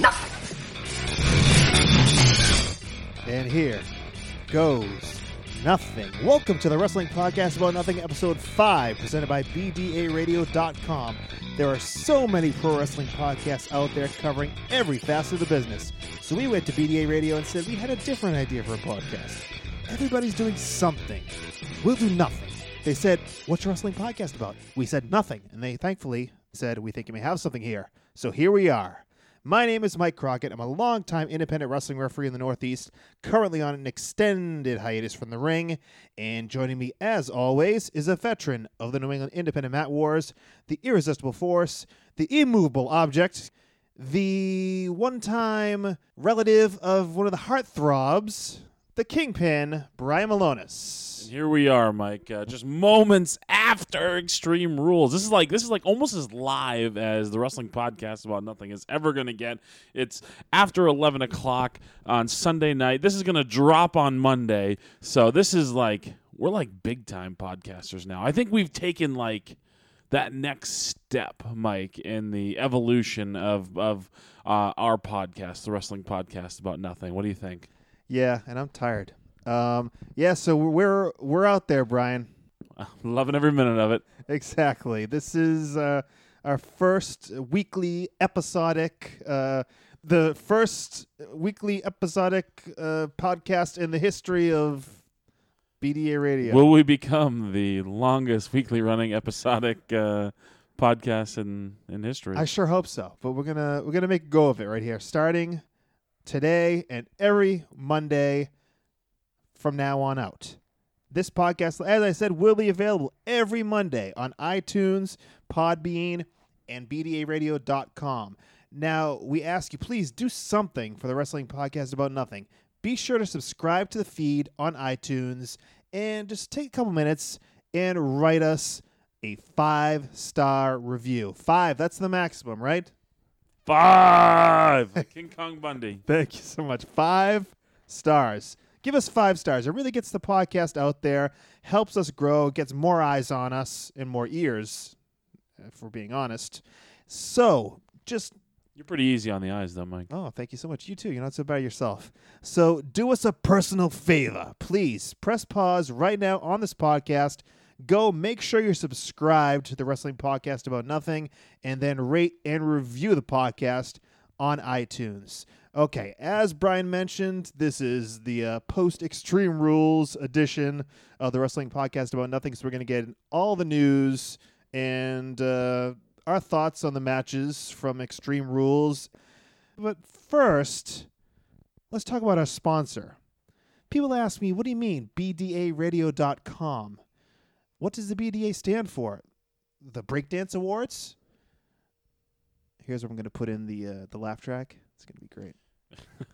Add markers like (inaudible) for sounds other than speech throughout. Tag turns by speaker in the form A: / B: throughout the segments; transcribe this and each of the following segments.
A: Nothing.
B: And here goes nothing. Welcome to the Wrestling Podcast About Nothing, episode 5, presented by BDARadio.com. There are so many pro wrestling podcasts out there covering every facet of the business. So we went to BDA Radio and said we had a different idea for a podcast. Everybody's doing something. We'll do nothing. They said, What's your wrestling podcast about? We said nothing. And they thankfully said, We think you may have something here. So here we are. My name is Mike Crockett. I'm a longtime independent wrestling referee in the Northeast, currently on an extended hiatus from the ring. And joining me, as always, is a veteran of the New England Independent Mat Wars, the irresistible force, the immovable object, the one time relative of one of the heartthrobs, the kingpin, Brian Malonis.
C: And here we are, Mike. Uh, just moments after Extreme Rules. This is like this is like almost as live as the wrestling podcast about nothing is ever going to get. It's after eleven o'clock on Sunday night. This is going to drop on Monday. So this is like we're like big time podcasters now. I think we've taken like that next step, Mike, in the evolution of of uh, our podcast, the wrestling podcast about nothing. What do you think?
B: Yeah, and I'm tired. Um, yeah, so we're we're out there, Brian. (laughs)
C: Loving every minute of it.
B: Exactly. This is uh, our first weekly episodic, uh, the first weekly episodic uh, podcast in the history of BDA Radio.
C: Will we become the longest weekly running episodic uh, podcast in, in history?
B: I sure hope so. But we're gonna we're gonna make a go of it right here, starting today and every Monday from now on out. This podcast, as I said, will be available every Monday on iTunes, Podbean, and BDARadio.com. Now, we ask you, please do something for the Wrestling Podcast About Nothing. Be sure to subscribe to the feed on iTunes and just take a couple minutes and write us a five star review. Five, that's the maximum, right?
C: Five. (laughs) King Kong Bundy.
B: Thank you so much. Five stars. Give us five stars. It really gets the podcast out there, helps us grow, gets more eyes on us and more ears, if we're being honest. So just
C: You're pretty easy on the eyes, though, Mike.
B: Oh, thank you so much. You too. You're not so bad yourself. So, do us a personal favor. Please press pause right now on this podcast. Go make sure you're subscribed to the Wrestling Podcast About Nothing and then rate and review the podcast on iTunes. Okay, as Brian mentioned, this is the uh, post Extreme Rules edition of the Wrestling Podcast About Nothing. So, we're going to get all the news and uh, our thoughts on the matches from Extreme Rules. But first, let's talk about our sponsor. People ask me, what do you mean, BDARadio.com? What does the BDA stand for? The Breakdance Awards? Here's where I'm going to put in the uh, the laugh track. It's going to be great.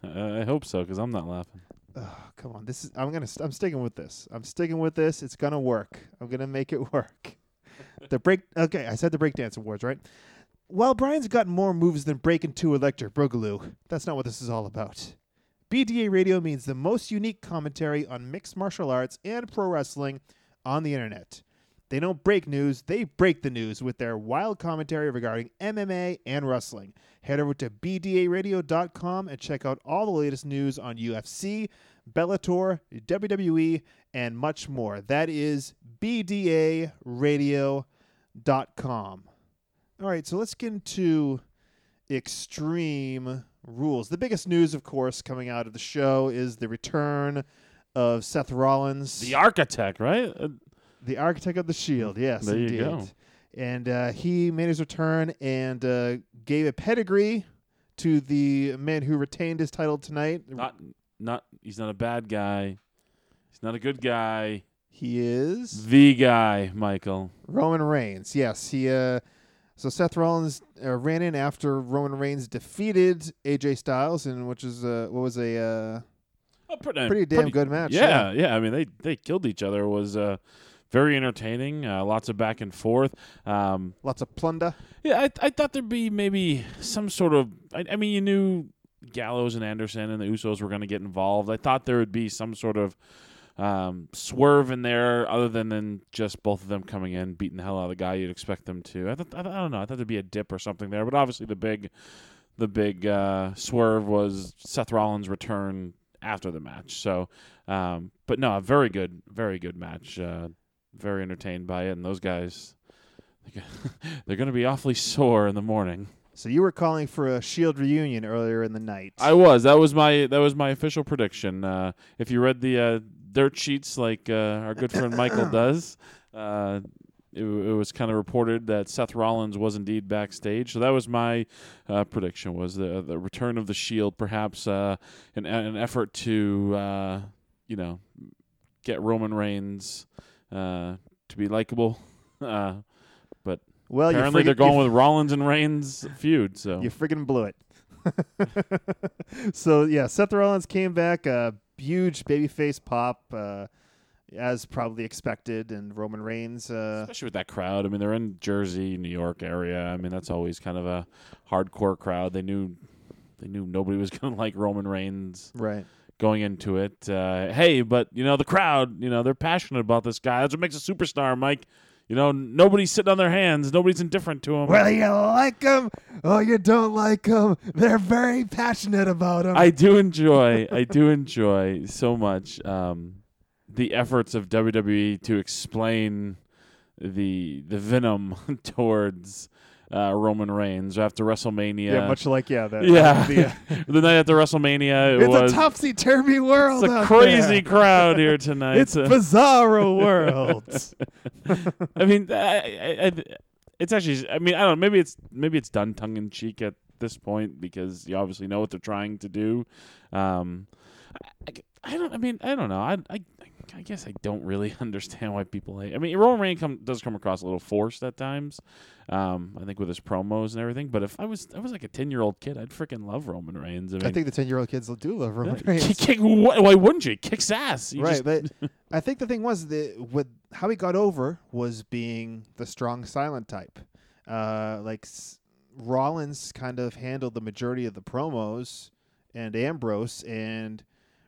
C: Uh, (laughs) I hope so, because I'm not laughing.
B: Oh, come on. This is I'm going to I'm sticking with this. I'm sticking with this. It's going to work. I'm going to make it work. (laughs) the break Okay, I said the Breakdance Awards, right? Well, Brian's got more moves than Breakin' 2 Electric Boogaloo. That's not what this is all about. BDA Radio means the most unique commentary on mixed martial arts and pro wrestling on the internet. They don't break news, they break the news with their wild commentary regarding MMA and wrestling. Head over to BDARadio.com and check out all the latest news on UFC, Bellator, WWE, and much more. That is BDARadio.com. All right, so let's get into Extreme Rules. The biggest news, of course, coming out of the show is the return of Seth Rollins,
C: The architect, right? Uh,
B: the architect of the Shield. Yes,
C: There you go.
B: And uh, he made his return and uh, gave a pedigree to the man who retained his title tonight.
C: Not, not. He's not a bad guy. He's not a good guy.
B: He is
C: The guy, Michael.
B: Roman Reigns. Yes, he. Uh, so Seth Rollins uh, ran in after Roman Reigns defeated AJ Styles, and which is uh, what was a uh,
C: A pretty,
B: pretty damn good match.
C: Yeah, yeah. I mean, they they killed each other. It was uh, very entertaining. Uh, lots of back and forth. Um,
B: lots of plunder.
C: yeah, I I thought there'd be maybe some sort of. I, I mean, you knew Gallows and Anderson and the Usos were going to get involved. I thought there would be some sort of um, swerve in there, other than than just both of them coming in, beating the hell out of the guy you'd expect them to. I thought I, I don't know. I thought there'd be a dip or something there, but obviously the big the big uh, swerve was Seth Rollins' return after the match. So, um, but no, a very good, very good match. Uh, very entertained by it, and those guys. They're going (laughs) to be awfully sore in the morning.
B: So you were calling for a Shield reunion earlier in the night.
C: I was. That was my. That was my official prediction. Uh, if you read the uh, dirt sheets like uh, our good friend Michael (laughs) does, uh, it, it was kind of reported that Seth Rollins was indeed backstage. So that was my uh, prediction: was the the return of the Shield, perhaps uh, an an effort to uh, you know get Roman Reigns uh, to be likable. (laughs) Uh,
B: well,
C: apparently,
B: friggin-
C: they're going with Rollins and Reigns feud. So
B: you friggin' blew it. (laughs) so yeah, Seth Rollins came back, uh, huge babyface pop, uh, as probably expected, and Roman Reigns. Uh,
C: especially with that crowd. I mean, they're in Jersey, New York area. I mean, that's always kind of a hardcore crowd. They knew they knew nobody was (laughs) going to like Roman Reigns
B: right.
C: going into it. Uh, hey, but you know the crowd, you know they're passionate about this guy. That's what makes a superstar, Mike. You know, nobody's sitting on their hands. Nobody's indifferent to him.
B: Whether you like them or you don't like them, they're very passionate about them.
C: I do enjoy. I do enjoy so much um, the efforts of WWE to explain the the venom (laughs) towards uh, Roman Reigns after WrestleMania.
B: yeah, much like yeah, that,
C: Yeah.
B: the, uh, (laughs)
C: the night after WrestleMania, it
B: it's
C: was
B: a topsy turvy world.
C: it's a crazy
B: there.
C: crowd here (laughs) tonight.
B: It's
C: a
B: bizarro world.
C: I mean, I, I, I, it's actually. I mean, I don't. know. Maybe it's maybe it's done tongue in cheek at this point because you obviously know what they're trying to do. Um, I, I don't. I mean, I don't know. I, I I guess I don't really (laughs) understand why people hate. I mean, Roman Reigns come, does come across a little forced at times. Um, I think with his promos and everything. But if I was I was like a ten year old kid, I'd freaking love Roman Reigns. I, mean,
B: I think the ten-year-old kids do love Roman (laughs)
C: Kick,
B: Reigns.
C: kick, why, why wouldn't you? He Kicks ass. He
B: right,
C: just-
B: but I think the thing was that with how he got over was being the strong silent type. Uh, like S- Rollins kind of handled the majority of the promos, and Ambrose and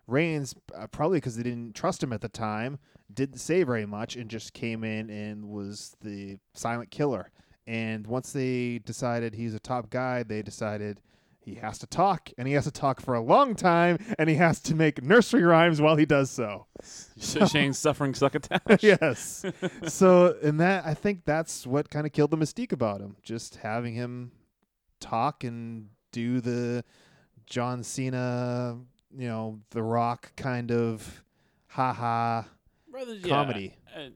B: Reigns uh, probably because they didn't trust him at the time didn't say very much and just came in and was the silent killer. And once they decided he's a top guy, they decided he has to talk, and he has to talk for a long time, and he has to make nursery rhymes while he does so.
C: Shane's suffering succotash. (laughs)
B: yes. so, and that I think that's what kind of killed the mystique about him. Just having him talk and do the John Cena, you know, The Rock kind of ha ha
C: rather yeah,
B: comedy.
C: uh,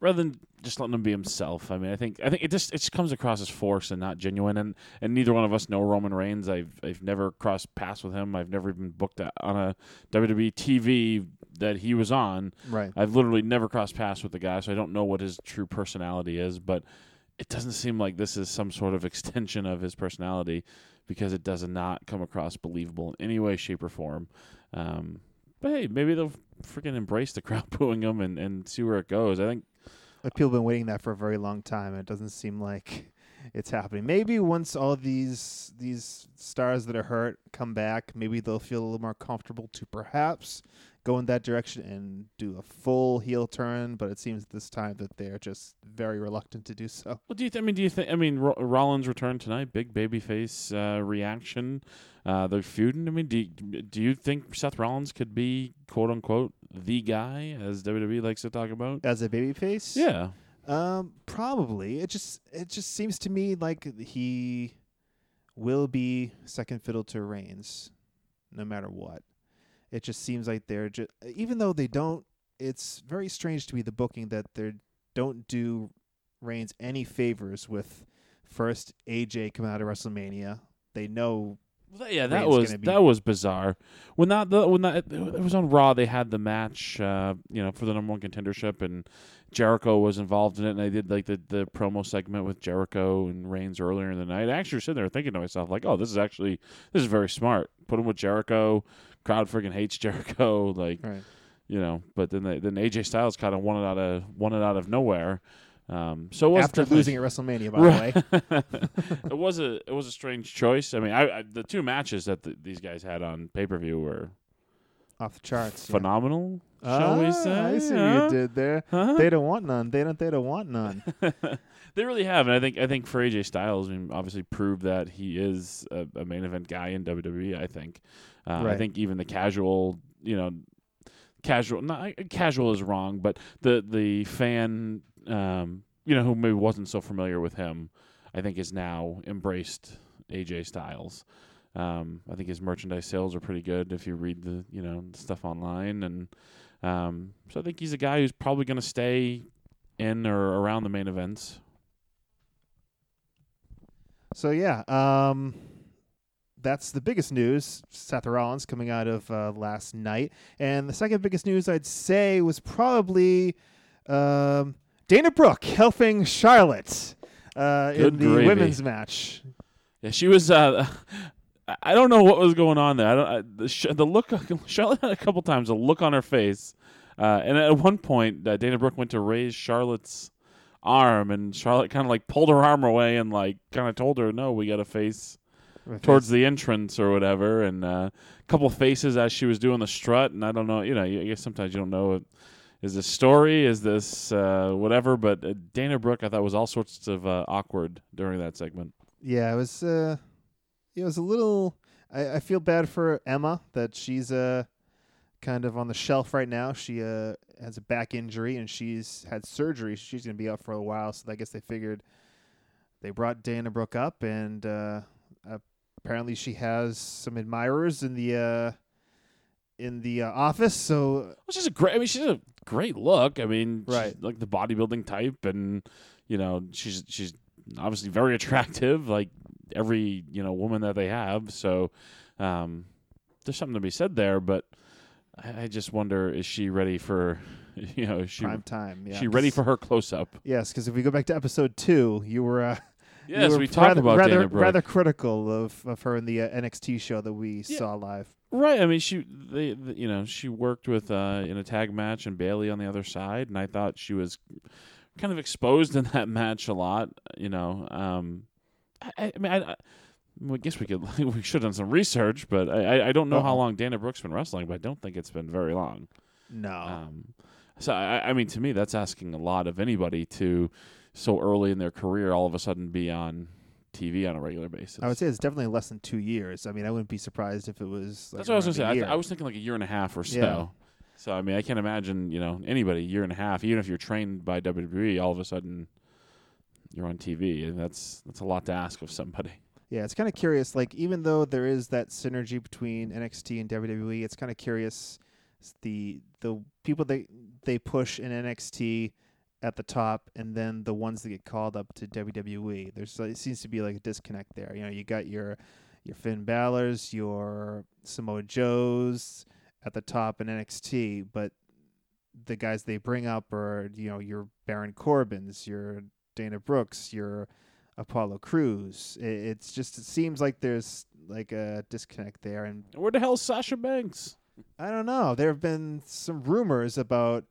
C: rather than just letting him be himself. I mean, I think I think it just it just comes across as forced and not genuine. And, and neither one of us know Roman Reigns. I've I've never crossed paths with him. I've never even booked a, on a WWE TV that he was on.
B: Right.
C: I've literally never crossed paths with the guy, so I don't know what his true personality is. But it doesn't seem like this is some sort of (laughs) extension of his personality because it does not come across believable in any way, shape, or form. Um, but hey, maybe they'll freaking embrace the crowd (laughs) booing him and, and see where it goes. I think
B: Like people have been waiting that for a very long time, and it doesn't seem like (laughs) it's happening. Maybe once all these these stars that are hurt come back, maybe they'll feel a little more comfortable to perhaps go in that direction and do a full heel turn. But it seems this time that they're just very reluctant to do so.
C: Well, do you? Th- I mean, do you think? I mean, Ro- Rollins returned tonight. Big babyface uh, reaction. Uh, they're feuding. I mean, do you, do you think Seth Rollins could be quote unquote the guy, as WWE likes to talk about?
B: As a babyface,
C: Yeah.
B: Um, probably. It just it just seems to me like he will be second fiddle to Reigns, no matter what. It just seems like they're just even though they don't. It's very strange to me the booking that they don't do Reigns any favors with first AJ coming out of WrestleMania. They know
C: Yeah, that was that was bizarre. When that the, when that it was on Raw, they had the match, uh, you know, for the number one contendership, and Jericho was involved in it, and they did like the the promo segment with Jericho and Reigns earlier in the night. I actually was sitting there thinking to myself, like, oh, this is actually this is very smart. Put him with Jericho. Crowd freaking hates Jericho, (laughs) like
B: right.
C: you know. But then they, then AJ Styles kind of won it out of won it out of nowhere. Um, so it was
B: After losing at WrestleMania, by the way. (laughs)
C: it was a it was a strange choice. I mean, I, I the two matches that the, these guys had on pay per view were
B: Off the charts. yeah.
C: phenomenal. Shall we say?
B: I see
C: huh?
B: what you did there.
C: Huh?
B: They don't want none. They don't. They don't want none. (laughs)
C: they really have, and I think I think for AJ Styles, I mean, obviously proved that he is a, a main event guy in WWE. I think, uh, I think even the casual, you know, casual, not casual is wrong, but the the fan, um, you know, who maybe wasn't so familiar with him, I think is now embraced AJ Styles. Um, I think his merchandise sales are pretty good if you read the you know stuff online, and um, so I think he's a guy who's probably going to stay in or around the main events.
B: So yeah, um, that's the biggest news. Seth Rollins coming out of uh, last night, and the second biggest news I'd say was probably um, Dana Brooke helping Charlotte uh, in the
C: gravy.
B: women's match.
C: Yeah, she was. Uh, (laughs) I- don't know what was going on there. I don't. I, the, sh- the look. (laughs) Charlotte had a couple times a look on her face, uh, and at one point, uh, Dana Brooke went to raise Charlotte's arm, and Charlotte kind of like pulled her arm away and like kind of told her, "No, we got to face towards the entrance or whatever." And uh, a couple faces as she was doing the strut, and I don't know. You know, I guess sometimes you don't know. Is this story? Is this uh, whatever? But uh, Dana Brooke, I thought was all sorts of uh, awkward during that segment.
B: Yeah, it was. Uh, it was a little. I, I feel bad for Emma that she's uh kind of on the shelf right now. She uh has a back injury and she's had surgery. She's gonna be out for a while. So I guess they figured they brought Dana Brooke up, and uh, apparently she has some admirers in the uh in the uh, office. So
C: Well, she's a great. I mean, she's a great look. I mean, she's
B: Right.
C: like the bodybuilding type, and you know, she's she's obviously very (laughs) attractive, like every you know woman that they have. So, um, there's something to be said there. But I, I just wonder, is she ready for, (laughs) you know, she
B: prime time. Yeah,
C: she ready for her close up?
B: Yes, because if we go back to episode two, you were. Uh, (laughs)
C: Yes, we talked
B: rather,
C: about
B: rather, rather critical of, of her in the uh, NXT show that we
C: Yeah.
B: saw live.
C: Right. I mean, she, they, the, you know, she worked with uh, in a tag match and Bailey on the other side, and I thought she was kind of exposed (laughs) in that match a lot. You know, um, I, I mean, I, I, I guess we could (laughs) we should have done some research, but I, I- don't know how
B: Uh-oh.
C: long Dana Brooke's been wrestling, but I don't think it's been very long.
B: No.
C: Um, so I, I mean, to me, that's asking a lot of anybody to so early in their career all of a sudden be on TV on a regular basis.
B: I would say it's definitely less than two years. I mean, I wouldn't be surprised if it was. Like
C: That's what I was gonna say. I, th- I was thinking like a year and a half or so.
B: Yeah.
C: So I mean, I can't imagine you know anybody a year and a half, even if you're trained by WWE, all of a sudden you're on TV, and that's that's a lot to ask of somebody.
B: Yeah, it's kind of curious. Like, even though there is that synergy between NXT and WWE, it's kind of curious the the people they they push in NXT at the top, and then the ones that get called up to WWE. There's it seems to be like a disconnect there. You know, you got your your Finn Balor's, your Samoa Joe's at the top in NXT, but the guys they bring up are you know your Baron Corbin's, your Dana Brooke's, your Apollo Crews. It, it's just it seems like there's like a disconnect there, and
C: Where the hell's Sasha Banks?
B: I don't know. There have been some rumors about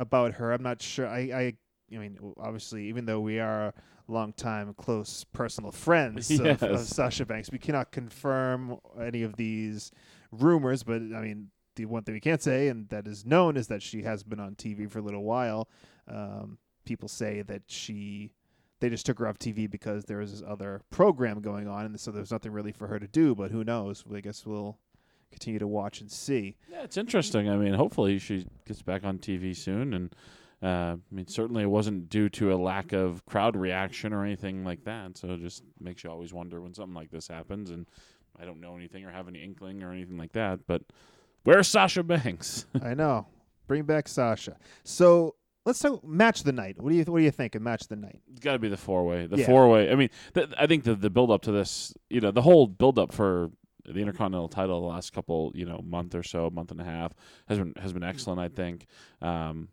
B: about her. I'm not sure. I I, I mean, obviously, even though we are longtime close personal friends (laughs) of, of Sasha Banks, we cannot confirm any of these rumors. But I mean, the one thing we can't say, and that is known, is that she has been on TV for a little while. Um, people say that she they just took her off TV because there was this other program going on, and so there's nothing really for her to do. But who knows? I guess we'll continue to watch and see.
C: Yeah, it's interesting. I mean, hopefully she gets back on TV soon, and uh, I mean, certainly it wasn't due to a lack of crowd reaction or anything like that. So it just makes you always wonder when something like this happens. And I don't know anything or have any inkling or anything like that. But where's Sasha Banks? (laughs)
B: I know. Bring back Sasha. So let's talk match the night. What do you What do you think of match the night?
C: It's got to be the four way. The
B: Yeah.
C: four way. I mean, th- I think the the build up to this, you know, the whole build up for the Intercontinental title the last couple, you know, month or so, month and a half has been has been excellent. I think, um,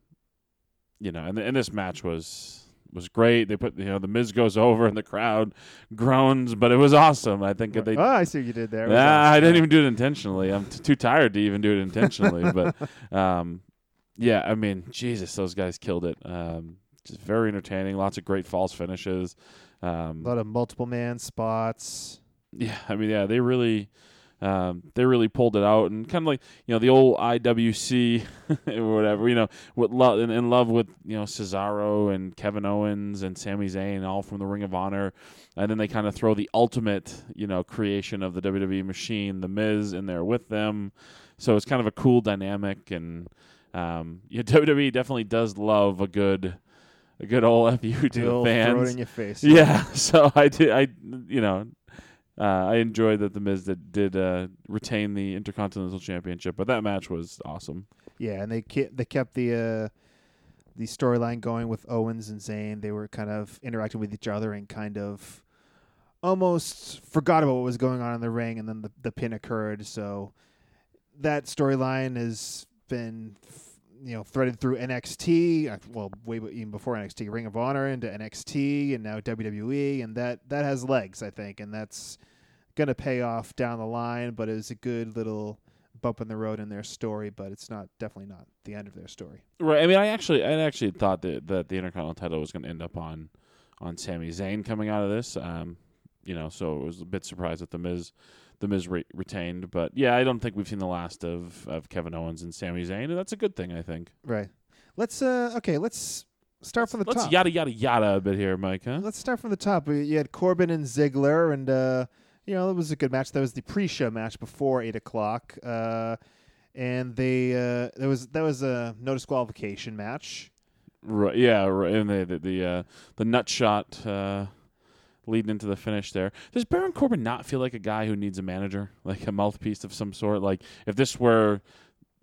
C: you know, and and this match was was great. They put you know the Miz goes over and the crowd groans, but it was awesome. I think that they.
B: oh, I see what you did there.
C: Yeah, I didn't even do it intentionally. I'm t- too tired to even do it intentionally. but (laughs) um, yeah, I mean, Jesus, those guys killed it. Um, just very entertaining. Lots of great false finishes. Um,
B: A lot of multiple man spots.
C: Yeah, I mean, yeah, they really, um, they really pulled it out, and kind of like you know the old IWC (laughs) or whatever, you know, with love in, in love with you know Cesaro and Kevin Owens and Sami Zayn, all from the Ring of Honor, and then they kind of throw the ultimate you know creation of the WWE machine, the Miz, in there with them, so it's kind of a cool dynamic, and um, (laughs) yeah, WWE definitely does love a good. A good (laughs) old fu to the fans.
B: throw it in your face.
C: Yeah, so I did. I you know, uh, I enjoyed that the Miz did, did uh, retain the Intercontinental Championship, but that match was awesome.
B: Yeah, and they ke- they kept the uh, the storyline going with Owens and Zayn. They were kind of interacting with each other and kind of almost forgot about what was going on in the ring, and then the the pin occurred. So that storyline has been you know threaded through NXT, uh, well, way even before NXT, Ring of Honor into NXT, and now WWE, and that that has legs, I think, and that's gonna pay off down the line. But it was a good little bump in the road in their story, but it's not definitely not the end of their story.
C: Right. I mean, I actually, I actually thought that that the Intercontinental title was going to end up on on Sami Zayn coming out of this. Um, you know, so I was a bit surprised that the Miz, the Miz re- retained. But yeah, I don't think we've seen the last of of Kevin Owens and Sami Zayn, and that's a good thing, I think.
B: Right. Let's uh okay, let's start from the
C: Let's
B: top.
C: yada yada yada a bit here, Mike. Huh?
B: Let's start from the top. We- You had Corbin and Ziggler, and uh, you know it was a good match. That was the pre-show match before eight o'clock, uh, and they uh, there was that was a no disqualification match.
C: Right. Yeah. Right. And the the the, uh, the nut shot uh, leading into the finish there. Does Baron Corbin not feel like a guy who needs a manager, (laughs) like a mouthpiece of some sort? Like if this were,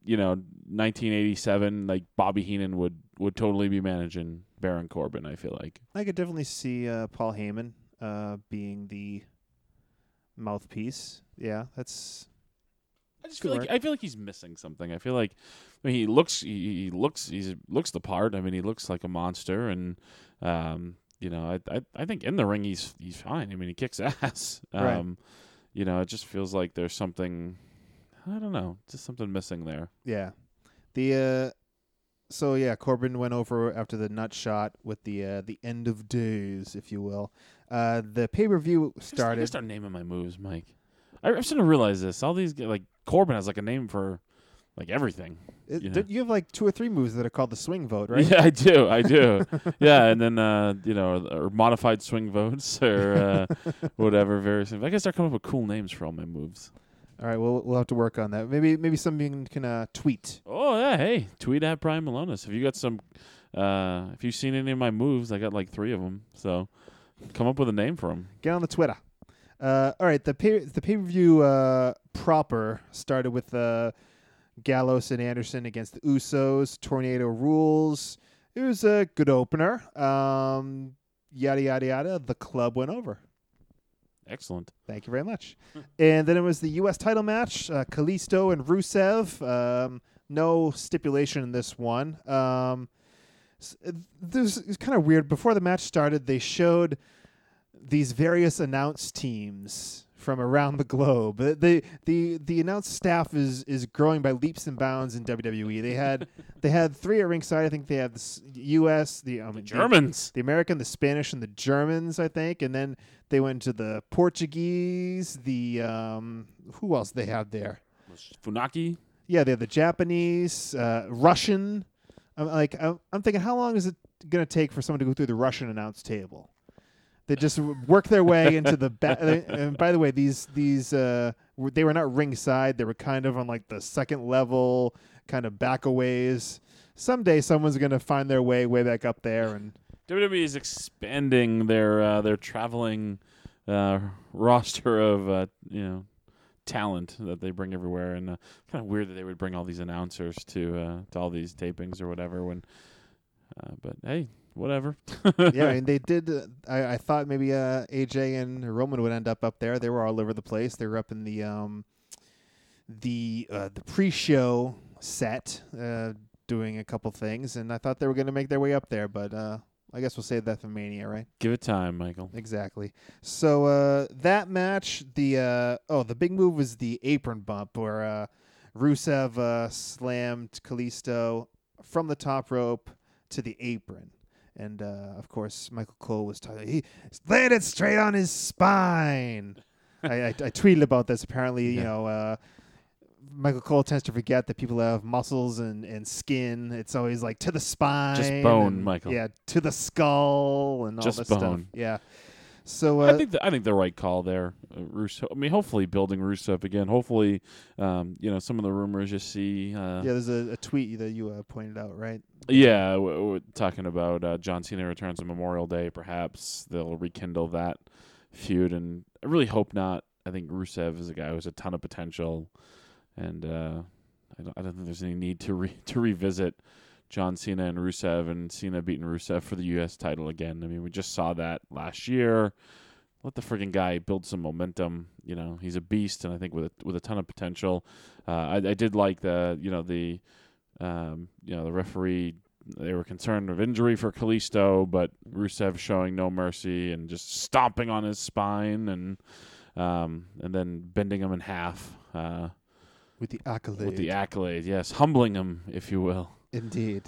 C: you know, 1987, like Bobby Heenan would would totally be managing Baron Corbin. I feel like.
B: I could definitely see uh, Paul Heyman uh, being the mouthpiece. Yeah, that's
C: I just feel like. I feel like he's missing something. I feel like I mean, he looks he, he looks he looks the part. I mean, he looks like a monster, and um, you know, I, I I think in the ring he's he's fine. I mean, he kicks (laughs) ass. Um,
B: Right.
C: You know, it just feels like there's something. I don't know, just something missing there.
B: yeah. The uh, so yeah, Corbin went over after the nut shot with the uh, the end of days, if you will. Uh, the pay per view
C: I
B: started.
C: start naming my moves, Mike. I, I'm starting to realize this. All these like Corbin has like a name for like everything.
B: It-
C: you know.
B: you have like two or three moves that are called the swing vote, right?
C: Yeah, I do. I do. (laughs) yeah, and then uh, you know, or modified swing votes (laughs) or uh, whatever. Various. I gotta start coming up with cool names for all my moves.
B: All right, we'll we'll have to work on that. Maybe maybe something can uh, tweet.
C: Oh yeah, hey, tweet at Brian Malonis if you got some. Uh, if you've seen any of my moves, I got like three of them. So come up with a name for them.
B: Get on the Twitter. Uh, all right, the pay the pay per view uh, proper started with uh, Gallows and Anderson against the Usos. Tornado rules. It was a good opener. Um, yada yada yada. The club went over.
C: Excellent.
B: Thank you very much. (laughs) and then it was the U.S. title match: uh, Kalisto and Rusev. Um, no stipulation in this one. Um, this is kind of weird. Before the match started, they showed these various announced teams from around the globe. The the the announce staff is is growing by leaps and bounds in WWE. They had (laughs) they had three at ringside. I think they had the U.S. the, um,
C: The Germans.
B: the American, the Spanish, and the Germans, I think, and then they went to the Portuguese, the um, who else they had there?
C: Funaki.
B: Yeah, they had the Japanese, uh, Russian. I'm like, I'm, I'm thinking, how long is it gonna take for someone to go through the Russian announce table? They just work their way into the back. and by the way, these these uh, they were not ringside. They were kind of on like the second level, kind of backaways. Someday someone's gonna find their way way back up there, and
C: WWE is expanding their uh, their traveling uh, roster of uh, you know talent that they bring everywhere, and uh, kind of weird that they would bring all these announcers to uh, to all these tapings or whatever. When, uh, but hey, whatever.
B: yeah, and they (laughs) did. Uh, I I thought maybe uh, AJ and Roman would end up up there. They were all over the place. They were up in the um the uh, the pre-show set, uh, doing a couple things, and I thought they were going to make their way up there, but uh, I guess we'll save that for Mania, right?
C: Give it time, Michael.
B: Exactly. So uh, that match, the uh, oh, the big move was the apron bump, where uh, Rusev uh, slammed Kalisto from the top rope to the apron, and uh, of course Michael Cole was talking. He landed straight on his spine. (laughs) I, I, I tweeted about this. Apparently, you know. Uh, Michael Cole tends to forget that people have muscles and, and skin. It's always like to the spine, just
C: bone,
B: and-
C: Michael.
B: Yeah, to the skull and all
C: Just
B: this stuff. Yeah. So uh,
C: I think the, I think the right call there, uh, Russo. I mean, hopefully building Rusev again. Hopefully, um, you know, some of the rumors you see. Uh,
B: yeah, there's a, a tweet that you uh, pointed out, right?
C: Yeah, w- w- talking about uh, John Cena returns on Memorial Day. Perhaps they'll rekindle that feud, and I really hope not. I think Rusev is a guy who has a ton of potential, and uh, I, don't, I don't think there's any need to re- (laughs) to revisit John Cena and Rusev, and Cena beating Rusev for the U.S. title again. I mean, we just saw that last year. Let the friggin' guy build some momentum. You know, he's a beast, and I think with a, with a ton of potential. Uh, I, I did like the you know the um, you know the referee. They were concerned of injury for Kalisto, but Rusev showing no mercy and just stomping on his spine and um, and then bending him in half uh,
B: With the accolade.
C: with the accolade. Yes, humbling him, if you will.
B: Indeed.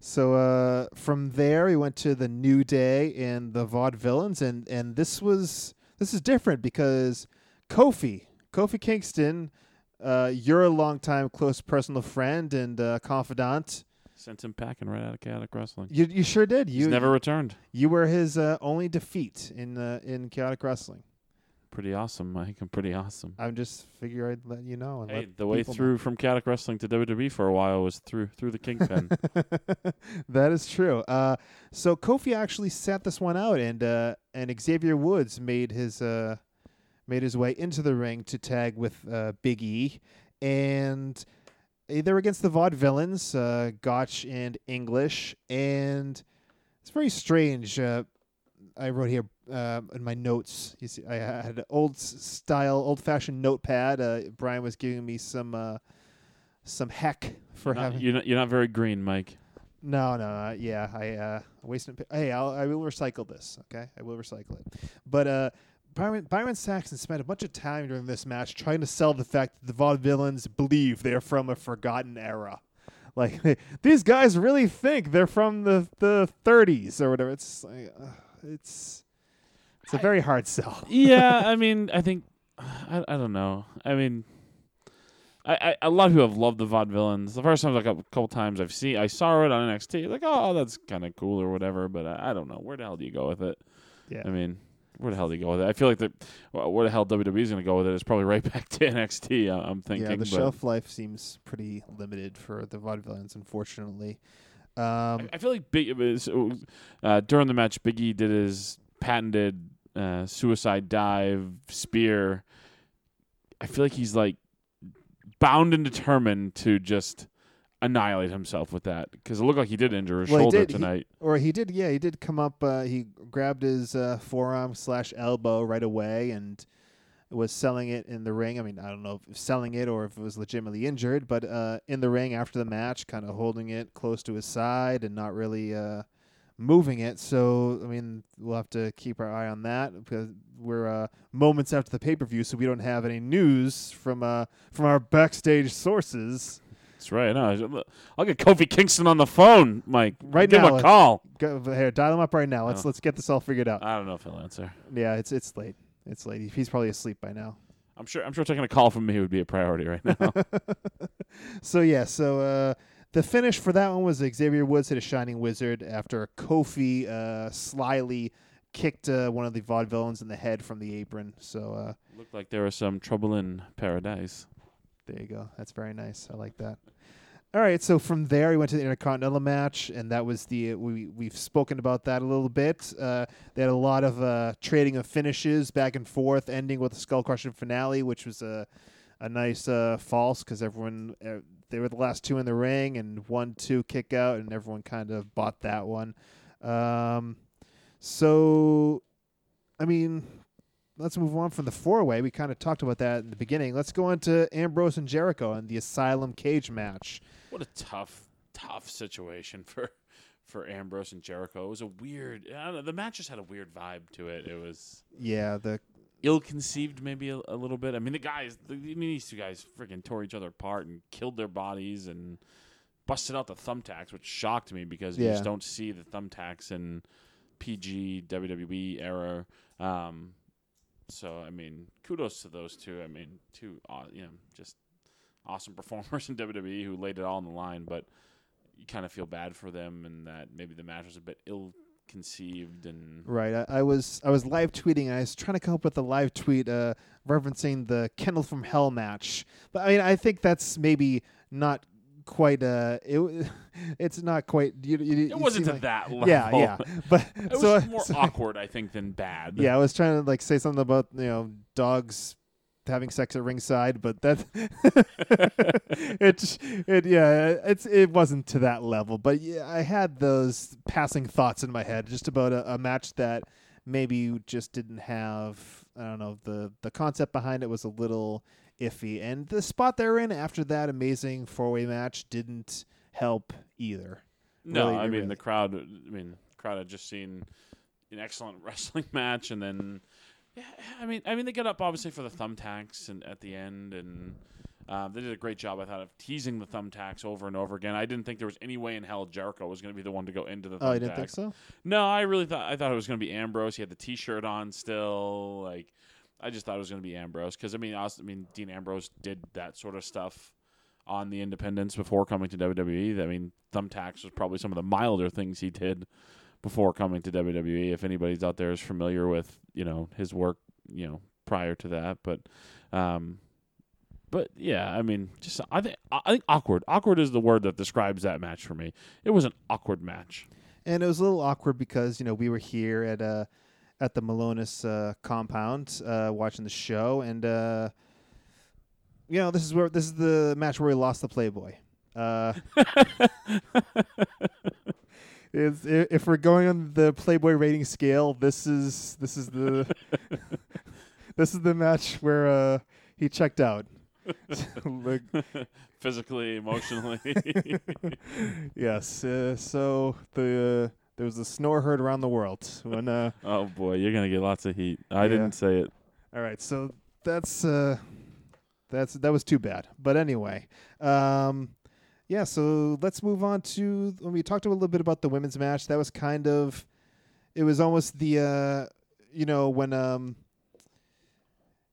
B: So uh, from there, we went to the New Day and the Vaudevillains, and and this was this is different because Kofi, Kofi Kingston, uh, you're a longtime close personal friend and uh, confidant.
C: Sent him packing right out of chaotic wrestling.
B: You you sure did. You
C: He's never returned.
B: you were his uh, only defeat in uh, in chaotic wrestling.
C: Pretty awesome, Mike. I'm pretty awesome.
B: I'm just figure I'd let you know. And
C: Hey, the way
B: people know.
C: through from chaotic wrestling to WWE for a while was through through the kingpin. (laughs)
B: that is true. Uh, so Kofi actually sat this one out, and uh, and Xavier Woods made his uh, made his way into the ring to tag with uh, Big E, and eh, they were against the Vaudevillains, uh, Gotch and English, and it's very strange. Uh, I wrote here uh, in my notes. You see, I had an old style, old fashioned notepad. Uh, Brian was giving me some uh, some heck for
C: Not-
B: having.
C: you're not you're not very green, Mike.
B: No, no, uh, yeah, I uh, wasted. Hey, I'll, I will recycle this. Okay, I will recycle it. But uh, Byron, Byron Saxton spent a bunch of time during this match trying to sell the fact that the vaudevillains believe they're from a forgotten era. Like (laughs) these guys really think they're from the the 30s or whatever. It's like, uh, it's it's a very hard sell. (laughs)
C: yeah, I mean, I think I, I don't know. I mean, I, I a lot of people have loved the vaudevillains. The first time, like a couple times, I've seen, I saw it on NXT. Like, oh, that's kind of cool or whatever. But I, I don't know. Where the hell do you go with it?
B: Yeah.
C: I mean, where the hell do you go with it? I feel like the well, where the hell WWE is going to go with it is probably right (laughs) back to NXT. I- I'm thinking.
B: yeah, the
C: but
B: shelf life seems pretty limited for the vaudevillains, unfortunately. Um,
C: I, I feel like Big uh, during the match, Biggie did his patented uh, suicide dive spear. I feel like he's like bound and determined to just annihilate himself with that because it looked like he did injure his
B: Well, he
C: shoulder
B: did. He-
C: tonight.
B: Or he did, yeah, he did come up. Uh, he grabbed his uh, forearm slash elbow right away and was selling it in the ring. I mean, I don't know if selling it or if it was legitimately injured, but uh, in the ring after the match, kind of holding it close to his side and not really uh, moving it. So, I mean, we'll have to keep our eye on that because we're uh, moments after the pay per view, so we don't have any news from uh, from our backstage sources.
C: That's right. No, I'll get Kofi Kingston on the phone, Mike.
B: Right
C: Give
B: now,
C: him a call.
B: Go, here, dial him up right now. Let's
C: Oh.
B: let's get this all figured out.
C: I don't know if he'll answer.
B: Yeah, it's it's late. It's late. He's probably asleep by now.
C: I'm sure. I'm sure taking a call from me would be a priority right now. (laughs)
B: So yeah, so uh, the finish for that one was Xavier Woods hit a Shining Wizard after Kofi uh, slyly kicked uh, one of the vaudevillains in the head from the apron. So uh,
C: Looked like there was some trouble in paradise.
B: there you go. That's very nice. I like that. All right, so from there we went to the Intercontinental match, and that was the we we've spoken about that a little bit. Uh, they had a lot of uh, trading of finishes back and forth, ending with a skull crushing finale, which was a a nice uh, false because everyone uh, they were the last two in the ring, and one two kick out, and everyone kind of bought that one. Um, so, I mean, let's move on from the four way. We kind of talked about that in the beginning. Let's go on to Ambrose and Jericho and the Asylum cage match.
C: What a tough, tough situation for for Ambrose and Jericho. It was a weird. Know, the match just had a weird vibe to it. It was
B: Yeah, the
C: ill-conceived, maybe a, a little bit. I mean, the guys. The, I mean, these two guys freaking tore each other apart and killed their bodies and busted out the thumbtacks, which shocked me because you just don't see the thumbtacks in PG WWE era. Um, so I mean, kudos to those two. I mean, two you know just awesome (laughs) performers in WWE who laid it all on the line, but you kind of feel bad for them and that maybe the match was a bit ill conceived and
B: right. I, I was I was live tweeting. I was trying to come up with a live tweet uh, referencing the Kennel from Hell match, but I mean I think that's maybe not quite. Uh, it (laughs) it's not quite. You, you, you
C: it wasn't to
B: like-
C: that level.
B: Yeah, yeah, (laughs) but
C: It was
B: so, (laughs)
C: more
B: so-
C: awkward, I think, than bad.
B: Yeah, I was trying to like say something about you know dogs having sex at ringside, but that (laughs) (laughs) it it yeah it's it wasn't to that level. But yeah, I had those passing thoughts in my head just about a, a match that maybe just didn't have I don't know the the concept behind it was a little iffy, and the spot they're in after that amazing four way match didn't help either.
C: No,
B: Really,
C: I mean
B: really.
C: the crowd. I mean, the crowd had just seen an excellent (laughs) wrestling match, and then, yeah, I mean, I mean, they got up obviously for the thumbtacks and at the end, and um, they did a great job, I thought, of teasing the thumbtacks over and over again. I didn't think there was any way in hell Jericho was going to be the one to go into the.
B: Oh, you didn't think so?
C: No, I really thought I thought it was going to be Ambrose. He had the T-shirt on still. Like, I just thought it was going to be Ambrose because I mean, I, I mean, Dean Ambrose did that sort of stuff on the Independents before coming to WWE. I mean, thumbtacks was probably some of the milder things he did before coming to WWE. If anybody's out there is familiar with you know his work, you know prior to that, but. um but yeah, I mean, just I think I think awkward. Awkward is the word that describes that match for me. It was an awkward match.
B: and it was a little awkward because you know we were here at uh at the Malonis uh, compound uh, watching the show, and uh, you know this is where this is the match where we lost the Playboy. Uh, (laughs) it's, if we're going on the Playboy rating scale, this is this is the (laughs) this is the match where uh, he checked out. (laughs) Like,
C: physically, emotionally. (laughs)
B: yes, uh, so the uh, there was a snore heard around the world when. Uh,
C: oh boy, you're gonna get lots of heat. I
B: Yeah.
C: didn't say it.
B: All right, so that's uh that's that was too bad. But anyway, um yeah, so let's move on to when we talked a little bit about the women's match. That was kind of it was almost the uh you know when um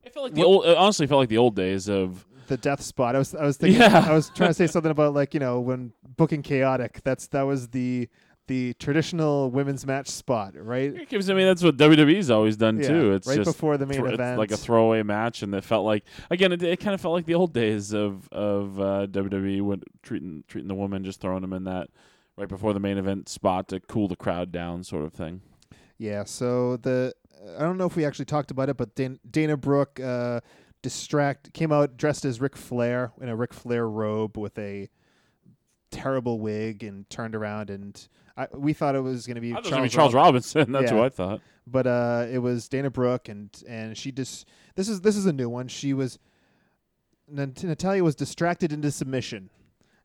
C: It felt like the old. It honestly felt like the old days of.
B: the death spot. I was I was (laughs) thinking
C: Yeah.
B: I was trying to say something about like, you know, when booking chaotic. That's that was the the traditional women's match spot, right?
C: I mean, that's what WWE's always done
B: Yeah,
C: too. It's
B: right
C: just
B: before the main
C: it's
B: event.
C: like a throwaway match, and it felt like again, it, it kind of felt like the old days of of uh, WWE when treating treating the woman, just throwing them in that right before the main event spot to cool the crowd down, sort of thing.
B: Yeah, so the I don't know if we actually talked about it, but Dan- Dana Brooke uh, distract came out dressed as Ric Flair in a Ric Flair robe with a terrible wig and turned around and I, we thought it was going to be
C: I thought it was
B: Charles,
C: gonna be Charles
B: Rob-
C: Robinson. (laughs) That's
B: Yeah.
C: what I thought.
B: but uh, it was Dana Brooke and and she just this is this is a new one. She was Nat- Natalya was distracted into submission.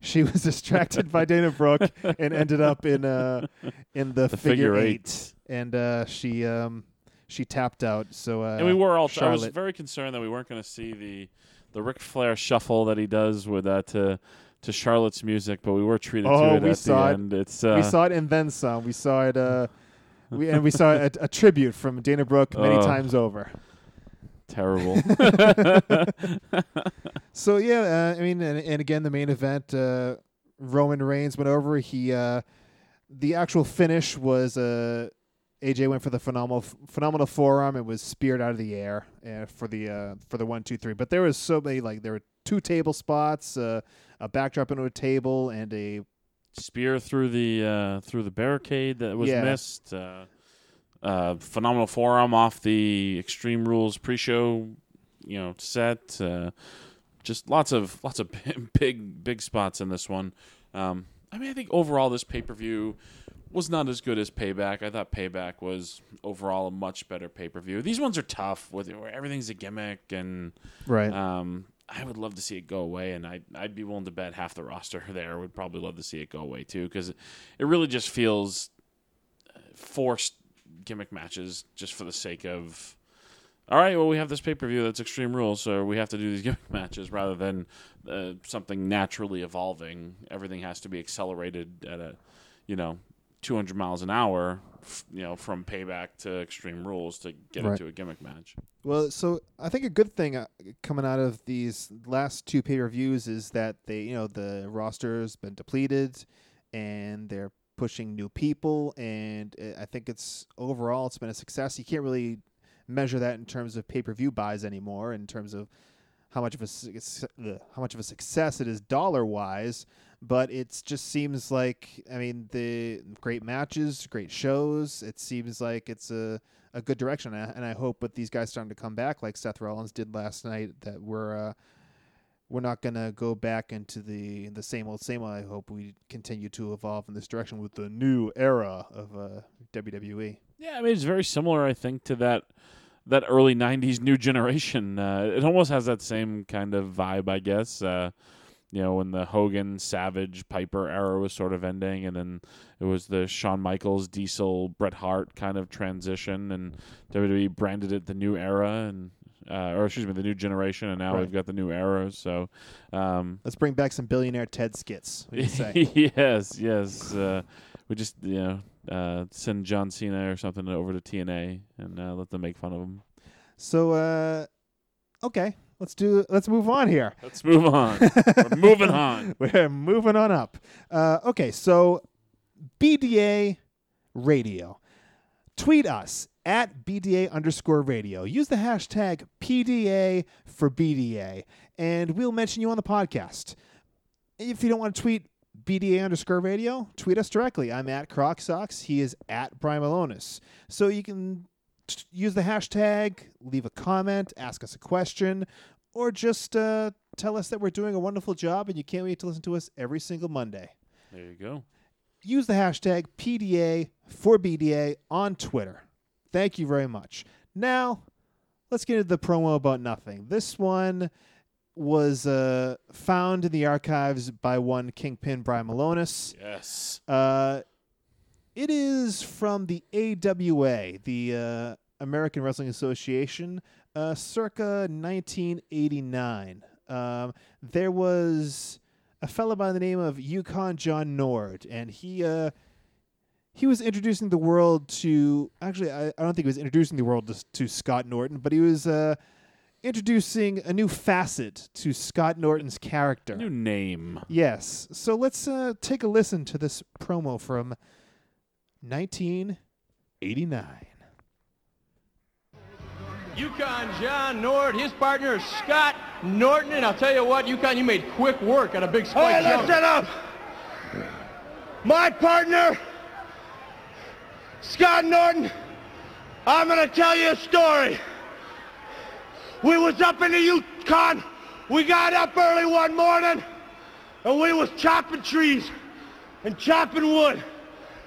B: She (laughs) was distracted by Dana Brooke and ended up in uh in the, (laughs)
C: The
B: figure,
C: figure
B: eight.
C: eight.
B: and uh, she um she tapped out. So uh,
C: and we were all. I was very concerned that we weren't going to see the the Ric Flair shuffle that he does with uh, to to Charlotte's music, but we were treated
B: Oh,
C: to it
B: we
C: at
B: saw
C: the
B: it.
C: end. It's uh,
B: we saw it and then some. We saw it. Uh, we and we saw a, a tribute from Dana Brooke many
C: Oh.
B: times over.
C: terrible. (laughs) (laughs)
B: So yeah, uh, I mean, and, and again, the main event, uh, Roman Reigns went over. He, uh, the actual finish was uh, AJ went for the phenomenal, phenomenal forearm. It was speared out of the air uh, for the uh, for the one, two, three. But there was so many like there were two table spots, uh, a backdrop into a table, and a
C: spear through the uh, through the barricade that was
B: Yeah.
C: missed. Uh, uh, phenomenal forearm off the Extreme Rules pre-show, you know, set. Uh, just lots of lots of (laughs) big big spots in this one. Um, I mean, I think overall this pay-per-view was not as good as Payback. I thought Payback was overall a much better pay-per-view. These ones are tough, with where everything's a gimmick and
B: right.
C: um, I would love to see it go away, and I'd, I'd be willing to bet half the roster (laughs) there would probably love to see it go away too, because it really just feels uh, forced gimmick matches just for the sake of. All right, well, we have this pay per view that's Extreme Rules, so we have to do these (laughs) gimmick matches rather than uh, something naturally evolving. Everything has to be accelerated at a, you know, 200 miles an hour, f- you know, from Payback to Extreme Rules to get
B: Right.
C: into a gimmick match.
B: Well, so I think a good thing uh, coming out of these last two pay per views is that they, you know, the roster's been depleted, and they're pushing new people, and uh, I think it's overall it's been a success. You can't really measure that in terms of pay per view buys anymore, in terms of how much of a suc- ugh, how much of a success it is dollar wise. But it just seems like I mean the great matches, great shows. It seems like it's a a good direction, and I, hope with these guys starting to come back like Seth Rollins did last night that we're uh, we're not gonna go back into the the same old same old. I hope we continue to evolve in this direction with the new era of uh, WWE.
C: Yeah, I mean it's very similar, I think, to that that early '90s new generation. Uh, it almost has that same kind of vibe, I guess. Uh, you know, when the Hogan, Savage, Piper era was sort of ending, and then it was the Shawn Michaels, Diesel, Bret Hart kind of transition, and WWE branded it the new era, and uh, or excuse me, the new generation, and now
B: Right.
C: we've got the new era. So, um,
B: Let's bring back some billionaire Ted skits. What you say? (laughs)
C: yes, yes. Uh, we just you know uh, send John Cena or something over to TNA and uh, let them make fun of him.
B: so, uh, okay, let's do. Let's move on here.
C: Let's move on. We're (laughs) moving on.
B: We're moving on up. Uh, okay, so BDA Radio. Tweet us at BDA underscore radio. Use the hashtag PDA for BDA, and we'll mention you on the podcast. If you don't want to tweet BDA underscore radio, tweet us directly. I'm at Croc Socks. He is at Brian Milonas. So you can use the hashtag, leave a comment, ask us a question, or just uh, tell us that we're doing a wonderful job and you can't wait to listen to us every single Monday.
C: There you go.
B: Use the hashtag PDA for BDA on Twitter. Thank you very much. Now, let's get into the promo about nothing. This one was uh, found in the archives by one Kingpin Brian Milonas.
C: Yes.
B: Uh, it is from the AWA, the uh, American Wrestling Association, uh, circa 1989. Um, there was a fellow by the name of Yukon John Nord, and he uh, he was introducing the world to. Actually, I, I don't think he was introducing the world to, to Scott Norton, but he was uh, introducing a new facet to Scott Norton's character.
C: New name.
B: Yes. So let's uh, take a listen to this promo from 1989.
D: Yukon John Nord, his partner is Scott Norton, and I'll tell you what, Yukon, you made quick work on a big
E: Hey,
D: spike jump.
E: listen up. My partner, Scott Norton, I'm gonna tell you a story. We was up in the Yukon. We got up early one morning, and we was chopping trees and chopping wood.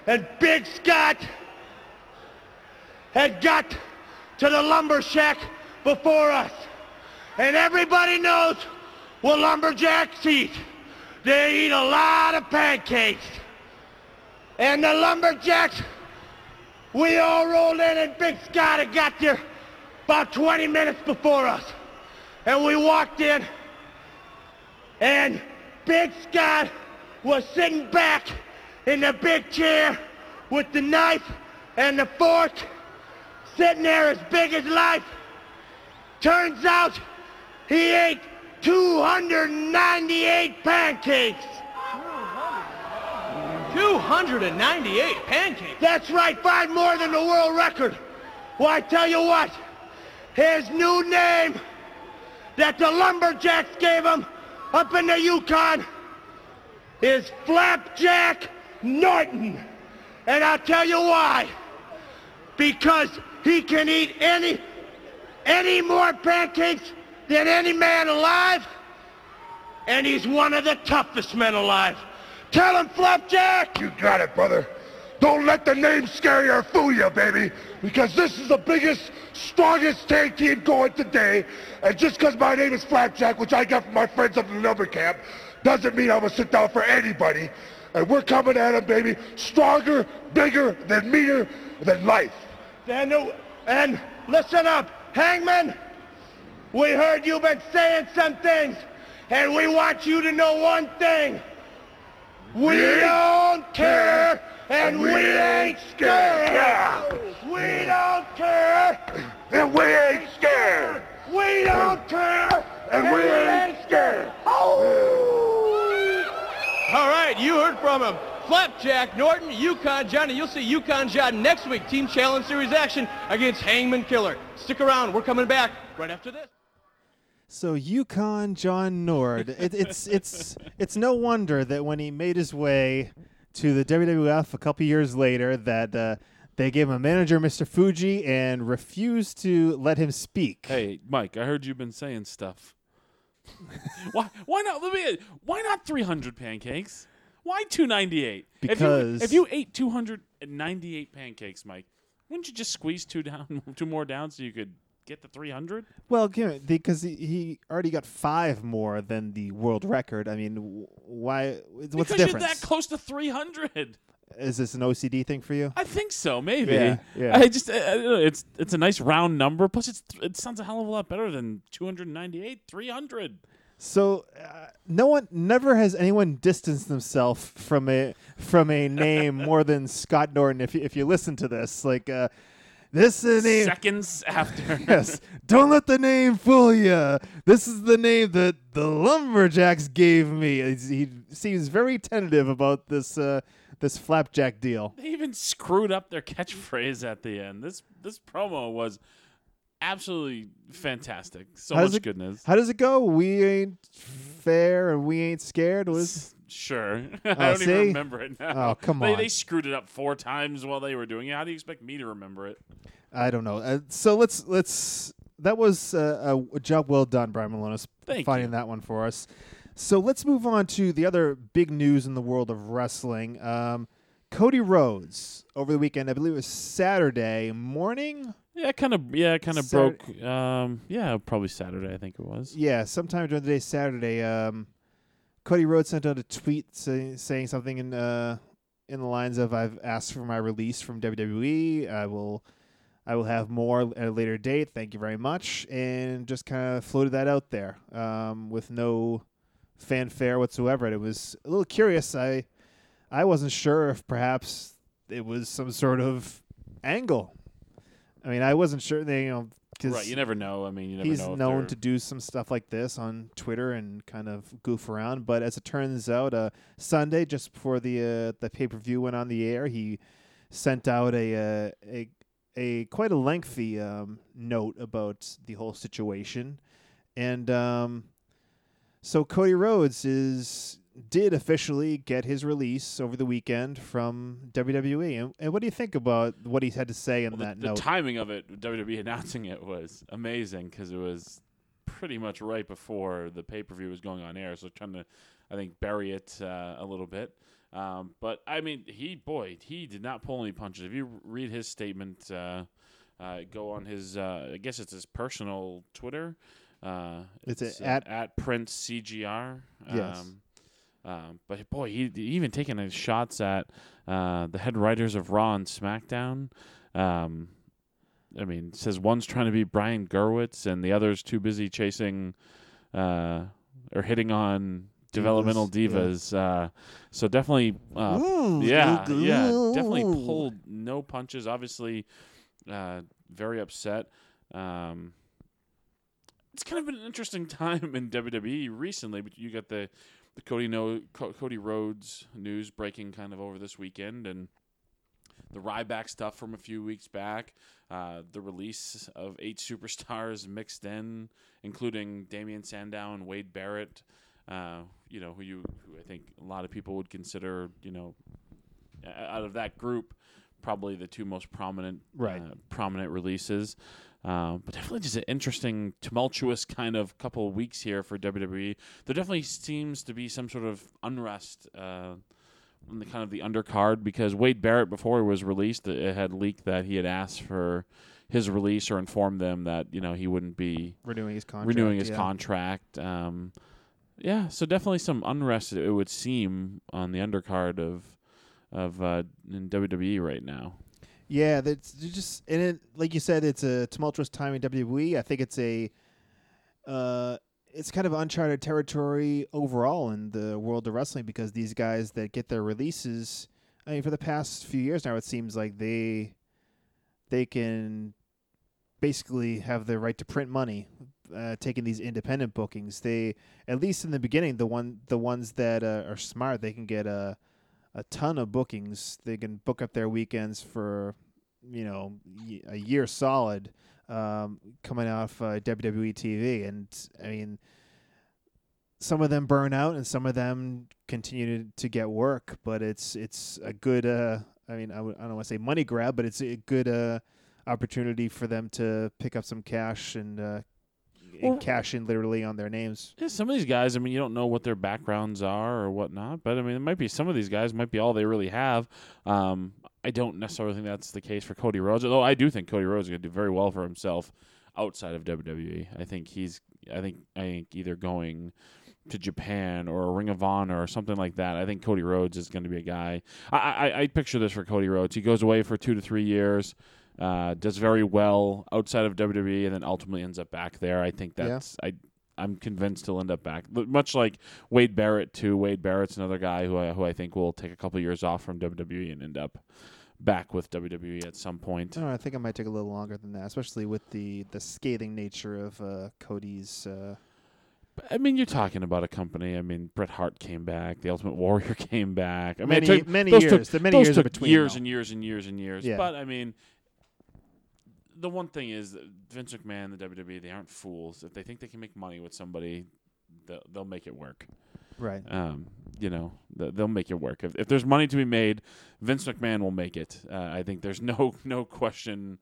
E: And Big Scott had got to the lumber shack before us. And everybody knows what lumberjacks eat. They eat a lot of pancakes. And the lumberjacks, we all rolled in and Big Scott had got there about 20 minutes before us. And we walked in and Big Scott was sitting back in the big chair with the knife and the fork, sitting there as big as life. Turns out he ate 298 pancakes.
D: 298 pancakes.
E: That's right, five more than the world record. Well, I tell you what, his new name that the lumberjacks gave him up in the Yukon is Flapjack Norton. And I'll tell you why. Because he can eat any, any more pancakes than any man alive. And he's one of the toughest men alive. Tell him, Flapjack!
F: You got it, brother. Don't let the name scare you or fool you, baby. Because this is the biggest, strongest tag team going today. And just because my name is Flapjack, which I got from my friends up in the number camp, doesn't mean I'm to sit down for anybody. And we're coming at him, baby. Stronger, bigger, than meaner, than life.
E: And, and listen up, Hangman. We heard you've been saying some things, and we want you to know one thing. We don't care, and we ain't scared. We don't care,
F: And we ain't scared.
E: we don't care,
F: And we ain't scared. Oh.
D: All right, you heard from him. Flapjack Norton, Yukon Johnny. You'll see Yukon John next week. Team Challenge Series action against Hangman Killer. Stick around. We're coming back right after this.
B: So Yukon John Nord. (laughs) It, it's it's it's no wonder that when he made his way to the WWF a couple years later, that uh, they gave him a manager, Mr. Fuji, and refused to let him speak.
C: Hey, Mike, I heard you've been saying stuff. (laughs) why? Why not? Let me. Why not 300 pancakes? Why 298?
B: Because-
C: if you, if you ate 298 pancakes, Mike, wouldn't you just squeeze two down, (laughs) two more down, so you could get the 300?
B: Well, you know, because he, he already got five more than the world record. I mean, why? What's
C: because
B: the
C: you're that close to 300.
B: Is this an OCD thing for you?
C: I think so, maybe.
B: Yeah, yeah.
C: I just, I, I don't know, it's it's a nice round number. Plus, it's it sounds a hell of a lot better than 298, 300.
B: So, uh, no one, never has anyone distanced themselves from a from a name (laughs) more than Scott Norton. If you, if you listen to this, like uh, this is a name.
C: Seconds after. (laughs)
B: Yes, don't let the name fool you. This is the name that the lumberjacks gave me. He's- He seems very tentative about this uh, this flapjack deal.
C: They even screwed up their catchphrase at the end. This this promo was absolutely fantastic. So
B: How does
C: much
B: it-
C: goodness.
B: How does it go? We ain't fair and we ain't scared. Was
C: Sure. (laughs) I
B: Oh,
C: don't
B: see?
C: even remember it now.
B: Oh, come
C: They,
B: on.
C: they screwed it up four times while they were doing it. How do you expect me to remember it?
B: I don't know. Uh, so let's let's. That was uh, a job well done, Brian Milonas,
C: Thank
B: finding that one for us. So let's move on to the other big news in the world of wrestling. Um, Cody Rhodes over the weekend, I believe it was Saturday morning.
C: Yeah, kind of. Yeah, kind of broke. Um, yeah, probably Saturday. I think it was.
B: Yeah, sometime during the day, Saturday. Um, Cody Rhodes sent out a tweet say, saying something in uh, in the lines of "I've asked for my release from WWE. I will, I will have more at a later date. Thank you very much." And just kind of floated that out there um, with no fanfare whatsoever. And it was a little curious. I I wasn't sure if perhaps it was some sort of angle. I mean, I wasn't sure. They, you know, 'cause
C: Right. You never know. I mean, you never
B: he's
C: know.
B: known to do some stuff like this on Twitter and kind of goof around. But as it turns out, uh, Sunday, just before the uh, the pay per view went on the air, he sent out a uh, a a quite a lengthy um, note about the whole situation, and um, so Cody Rhodes is did officially get his release over the weekend from WWE. And, and what do you think about what he had to say in
C: Well,
B: that
C: the, the timing of it, WWE announcing it was amazing because it was pretty much right before the pay per view was going on air. So trying to, I think, bury it uh, a little bit. Um, but I mean, he boy, he did not pull any punches. If you read his statement, uh, uh, go on his, uh, I guess it's his personal Twitter. Uh,
B: It's
C: it's
B: a-
C: uh,
B: at-
C: at Prince CGR.
B: Yes.
C: Um, um, but boy, he, he even taking his shots at uh, the head writers of Raw and SmackDown. Um, I mean, says one's trying to be Brian Gewirtz and the other's too busy chasing uh, or hitting on developmental
B: Divas,
C: divas. Uh, so definitely, uh,
B: Ooh,
C: yeah, yeah, definitely pulled no punches. Obviously, uh, very upset. Um, it's kind of been an interesting (laughs) time in WWE recently, but you got the the Cody no Cody Rhodes news breaking kind of over this weekend, and the Ryback stuff from a few weeks back, uh, the release of eight (laughs) superstars mixed in, including Damien Sandow and Wade Barrett. Uh, you know, who you who I think a lot of people would consider, you know, out of that group, probably the two most prominent
B: Right.
C: uh, prominent releases. Uh, but definitely just an interesting, tumultuous kind of couple of weeks here for WWE. There definitely seems to be some sort of unrest uh, on the kind of the undercard because Wade Barrett, before he was released, it had leaked that he had asked for his release or informed them that you know he wouldn't be
B: renewing his contract.
C: renewing his
B: yeah.
C: contract. Um, yeah, so definitely some unrest. It would seem on the undercard of of uh, in WWE right now.
B: Yeah, that's just and it like you said, it's a tumultuous time in WWE. I think it's a uh it's kind of uncharted territory overall in the world of wrestling because these guys that get their releases I mean for the past few years now it seems like they they can basically have the right to print money uh, taking these independent bookings. They at least in the beginning the one the ones that uh, are smart they can get a a ton of bookings. They can book up their weekends for you know a year solid um, coming off uh, WWE TV, and I mean some of them burn out and some of them continue to, to get work, but it's it's a good. Uh, I mean, I w- I don't want to say money grab, but it's a good uh, opportunity for them to pick up some cash and. Uh,
C: Well-
B: and cash in literally on their names.
C: Yeah, some of these guys, I mean, you don't know what their backgrounds are or whatnot, but I mean, it might be some of these guys might be all they really have. Um, I don't necessarily think that's the case for Cody Rhodes, although I do think Cody Rhodes is going to do very well for himself outside of WWE. I think he's, I think, I think either going to Japan or a Ring of Honor or something like that. I think Cody Rhodes is going to be a guy. I, I, I picture this for Cody Rhodes. He goes away for two to three years. Uh, does very well outside of WWE, and then ultimately ends up back there. I think
B: Yeah.
C: that's I I'm convinced he'll end up back. Much like Wade Barrett too. Wade Barrett's another guy who I, who I think will take a couple years off from WWE and end up back with WWE at some point.
B: I don't know, I think it might take a little longer than that, especially with the, the scathing nature of uh, Cody's. Uh,
C: I mean, you're talking about a company. I mean, Bret Hart came back. The Ultimate Warrior (laughs) came back. I mean,
B: Many-
C: took,
B: many years.
C: Took,
B: are many years
C: took
B: between,
C: years and years and years and years.
B: Yeah.
C: But I mean, the one thing is Vince McMahon, the WWE, they aren't fools. If they think they can make money with somebody, they'll, they'll make it work.
B: right.
C: Um, you know, th- they'll make it work. If, if there's money to be made, Vince McMahon will make it. Uh, I think there's no (laughs) no question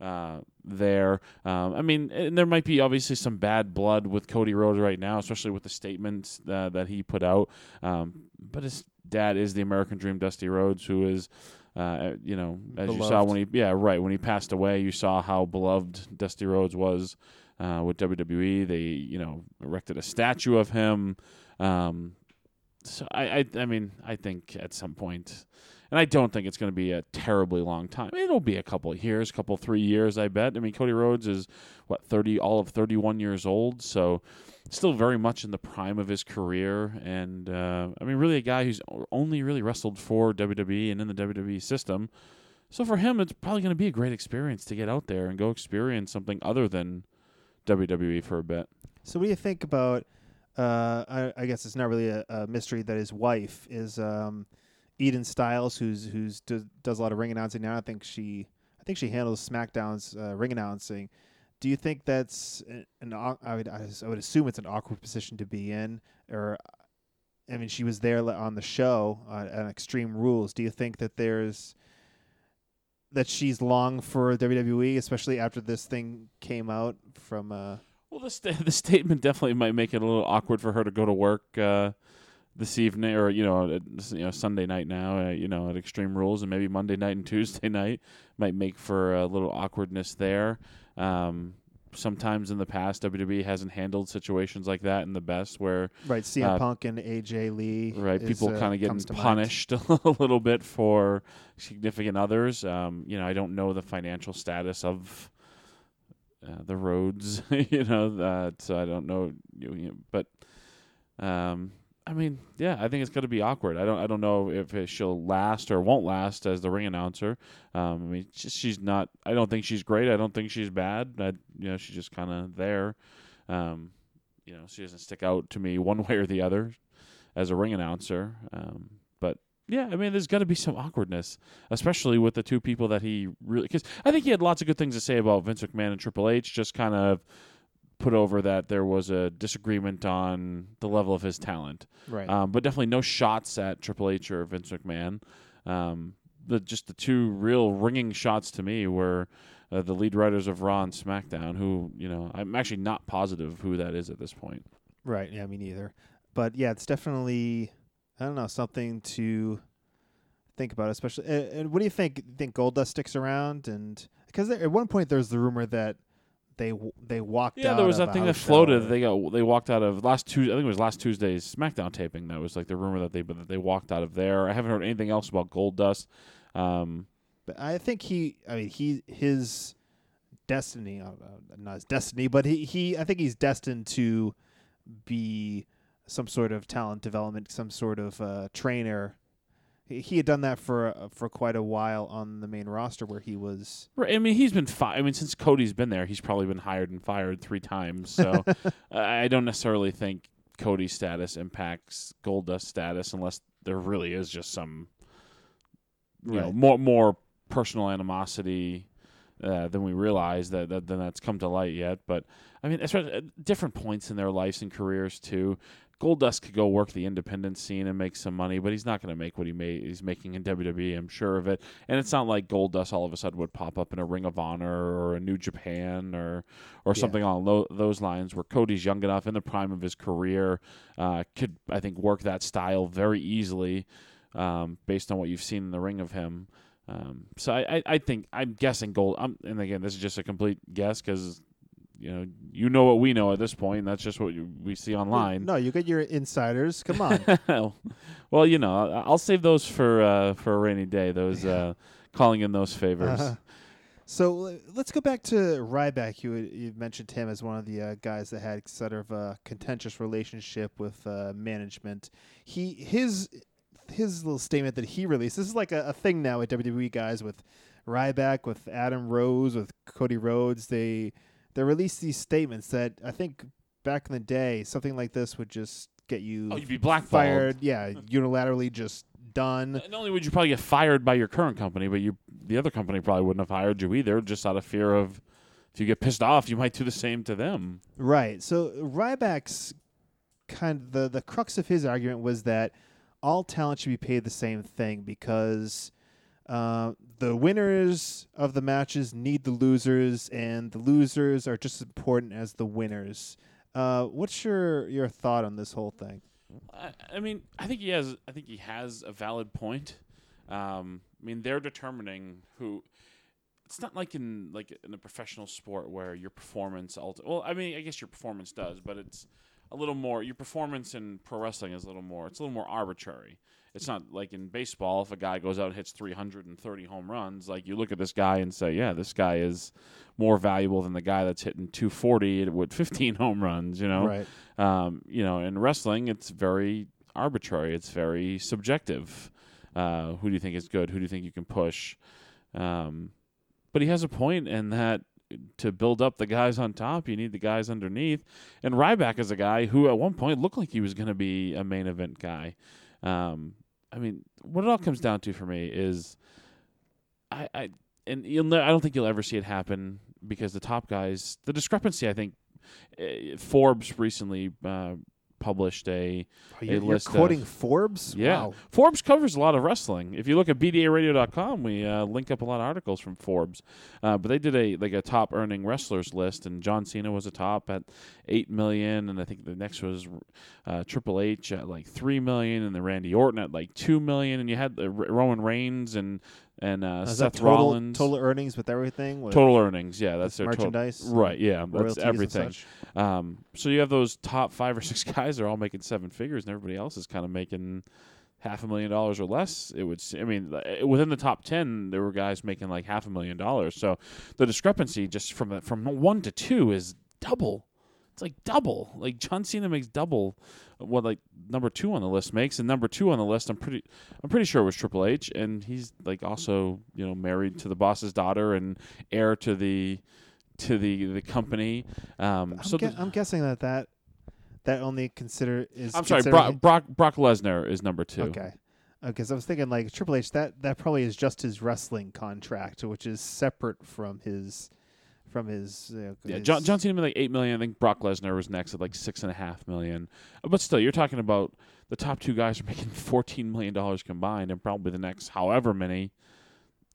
C: uh, there. Um, I mean, and there might be obviously some bad blood with Cody Rhodes right now, especially with the statements uh, that he put out. Um, but his dad is the American Dream, Dusty Rhodes, who is. Uh, you know, as you saw when he, yeah, right when he passed away, you saw how beloved Dusty Rhodes was uh, with WWE. They, you know, erected a statue of him. Um, so I, I, I mean, I think at some point, and I don't think it's going to be a terribly long time. It'll be a couple of years, couple three years, I bet. I mean, Cody Rhodes is what thirty, all of thirty-one years old, so still very much in the prime of his career. And uh, I mean, really a guy who's only really wrestled for WWE and in the WWE system. So for him, it's probably going to be a great experience to get out there and go experience something other than WWE for a bit.
B: So, what do you think about? Uh, I, I guess it's not really a, a mystery that his wife is um, Eden Stiles, who's who's does, does a lot of ring announcing now. I think she, I think she handles SmackDown's uh, ring announcing. Do you think that's an, I would I would assume it's an awkward position to be in, or I mean, she was there on the show on, at Extreme Rules. Do you think that there's that she's long for WWE, especially after this thing came out from? Uh,
C: Well, the sta- (laughs) the statement definitely might make it a little awkward for her to go to work uh, this evening, or you know, at, you know, Sunday night now. Uh, you know, at Extreme Rules, and maybe Monday night and (laughs) Tuesday night might make for a little awkwardness there. Um, sometimes in the past, WWE hasn't handled situations like that in the best, where
B: Right, CM
C: Uh,
B: Punk and AJ Lee.
C: right
B: is,
C: people
B: uh,
C: kind of getting
B: to mind.
C: punished (laughs) a little bit for significant others. Um, you know, I don't know the financial status of uh, the Rhodes. (laughs) you know that so I don't know, you, you but um, I mean, yeah, I think it's going to be awkward. I don't, I don't know if it, she'll last or won't last as the ring announcer. Um, I mean, just, she's not. I don't think she's great. I don't think she's bad. I, you know, she's just kind of there. Um, you know, she doesn't stick out to me (laughs) one way or the other as a ring announcer. Um, but Yeah, I mean, there's got to be some awkwardness, especially with the two people that he really. Because I think he had lots of good things to say about Vince McMahon and Triple H. Just kind of put over that there was a disagreement on the level of his talent.
B: Right.
C: Um, but definitely no shots at Triple H or Vince McMahon. Um, the just the two real ringing shots to me were uh, the lead writers of Raw and SmackDown, who you know I'm actually not positive who that is at this point.
B: Right. Yeah, me neither. But yeah, it's definitely I don't know something to think about, especially. And, and what do you think? Think Goldust sticks around? And because at one point there's the rumor that they they walked. Out yeah,
C: there was that thing that floated. They got they walked out of last Tuesday. I think it was last Tuesday's SmackDown taping. That was like the rumor that they but that they walked out of there. I haven't heard anything else about Goldust. Um,
B: But I think he. I mean, he his destiny. Uh, uh, not his destiny, but he he. I think he's destined to be some sort of talent development, some sort of uh, trainer. He, had done that for uh, for quite a while on the main roster, where he was.
C: Right. I mean, he's been. Fi- I mean, since Cody's been there, he's probably been hired and fired three times. So I (laughs) I don't necessarily think Cody's status impacts Goldust status unless there really is just some, you know, more more personal animosity uh, than we realize that, that than that's come to light yet. But I mean, especially at different points in their lives and careers too. Goldust could go work the independent scene and make some money, but he's not going to make what he made. He's making in WWE. I'm sure of it. And it's not like Goldust all of a sudden would pop up in a Ring of Honor or a New Japan or or
B: Yeah.
C: something along lo- those lines. Where Cody's young enough in the prime of his career, uh, could I think work that style very easily, um, based on what you've seen in the ring of him. Um, so I, I, I think I'm guessing Gold. I'm, and again, this is just a complete guess because you know you know what we know at this point. And that's just what you, we see online.
B: No, you get your insiders. Come on. (laughs)
C: well, you know, I'll save those for uh, for a rainy day. Those uh, calling in those favors.
B: Uh-huh. So let's go back to Ryback. You you mentioned him as one of the uh, guys that had sort of a contentious relationship with uh, management. He his his little statement that he released. This is like a, a thing now at WWE guys with Ryback, with Adam Rose, with Cody Rhodes. They they released these statements that I think back in the day something like this would just get you
C: Oh, you'd be blackballed.
B: fired. Yeah, unilaterally just done.
C: Not only would you probably get fired by your current company, but you the other company probably wouldn't have hired you either, just out of fear of if you get pissed off, you might do the same to them.
B: Right. So Ryback's kind of the the crux of his argument was that all talent should be paid the same thing because uh, the winners of the matches need the losers, and the losers are just as important as the winners. Uh, what's your your thought on this whole thing?
C: I, I mean, I think he has. I think he has a valid point. Um, I mean, they're determining who. It's not like in like in a professional sport where your performance. Ulti- well, I mean, I guess your performance does, but it's a little more. Your performance in pro wrestling is a little more. It's a little more arbitrary. It's not like in baseball. If a guy goes out and hits 330 home runs, like you look at this guy and say, "Yeah, this guy is more valuable than the guy that's hitting 240 with 15 (laughs) home runs." You know,
B: Right.
C: um, you know, in wrestling, it's very arbitrary. It's very subjective. Uh, who do you think is good? Who do you think you can push? Um, but he has a point in that to build up the guys on top, you need the guys underneath. And Ryback is a guy who at one point looked like he was going to be a main event guy. Um, I mean, what it all comes down to for me is, I, I and you'll ne- I don't think you'll ever see it happen because the top guys, the discrepancy, I think, uh, Forbes recently uh, published a
B: Oh, you're, you're
C: list of-
B: quoting Forbes.
C: yeah.
B: Wow.
C: Forbes covers a lot of wrestling. If you look at bdaradio.com, we uh, link up a lot of articles from Forbes. Uh, but they did a like a top earning wrestlers list, and John Cena was a top at eight million, and I think the next was uh, Triple H at like three million, and then Randy Orton at like two million, and you had R- Roman Reigns and and uh,
B: Is
C: Seth
B: total,
C: Rollins.
B: total earnings with everything? With
C: Total earnings, yeah, that's their total-
B: merchandise,
C: right? Yeah, that's
B: royalties and
C: everything.
B: such?
C: Um, so you have those top five or six (laughs) guys are all making seven figures, and everybody else is kind of making half a million dollars or less. It would, se- I mean, uh, within the top ten, there were guys making like half a million dollars. So the discrepancy just from from one to two is double. It's like double. Like John Cena makes double what like number two on the list makes, and number two on the list, I'm pretty, I'm pretty sure it was Triple H, and he's like also you know married to the boss's daughter and heir to the to the the company. Um,
B: I'm,
C: so the-
B: I'm guessing that that that only consider is.
C: I'm sorry, Brock Brock, Brock Lesnar is number two.
B: Okay. Because I was thinking like Triple H, that that probably is just his wrestling contract, which is separate from his from his. Uh,
C: Yeah,
B: his-
C: John, John Cena made like eight million. I think Brock Lesnar was next at like six and a half million. Uh, But still, you're talking about the top two guys are (laughs) making fourteen million dollars combined, and probably the next however many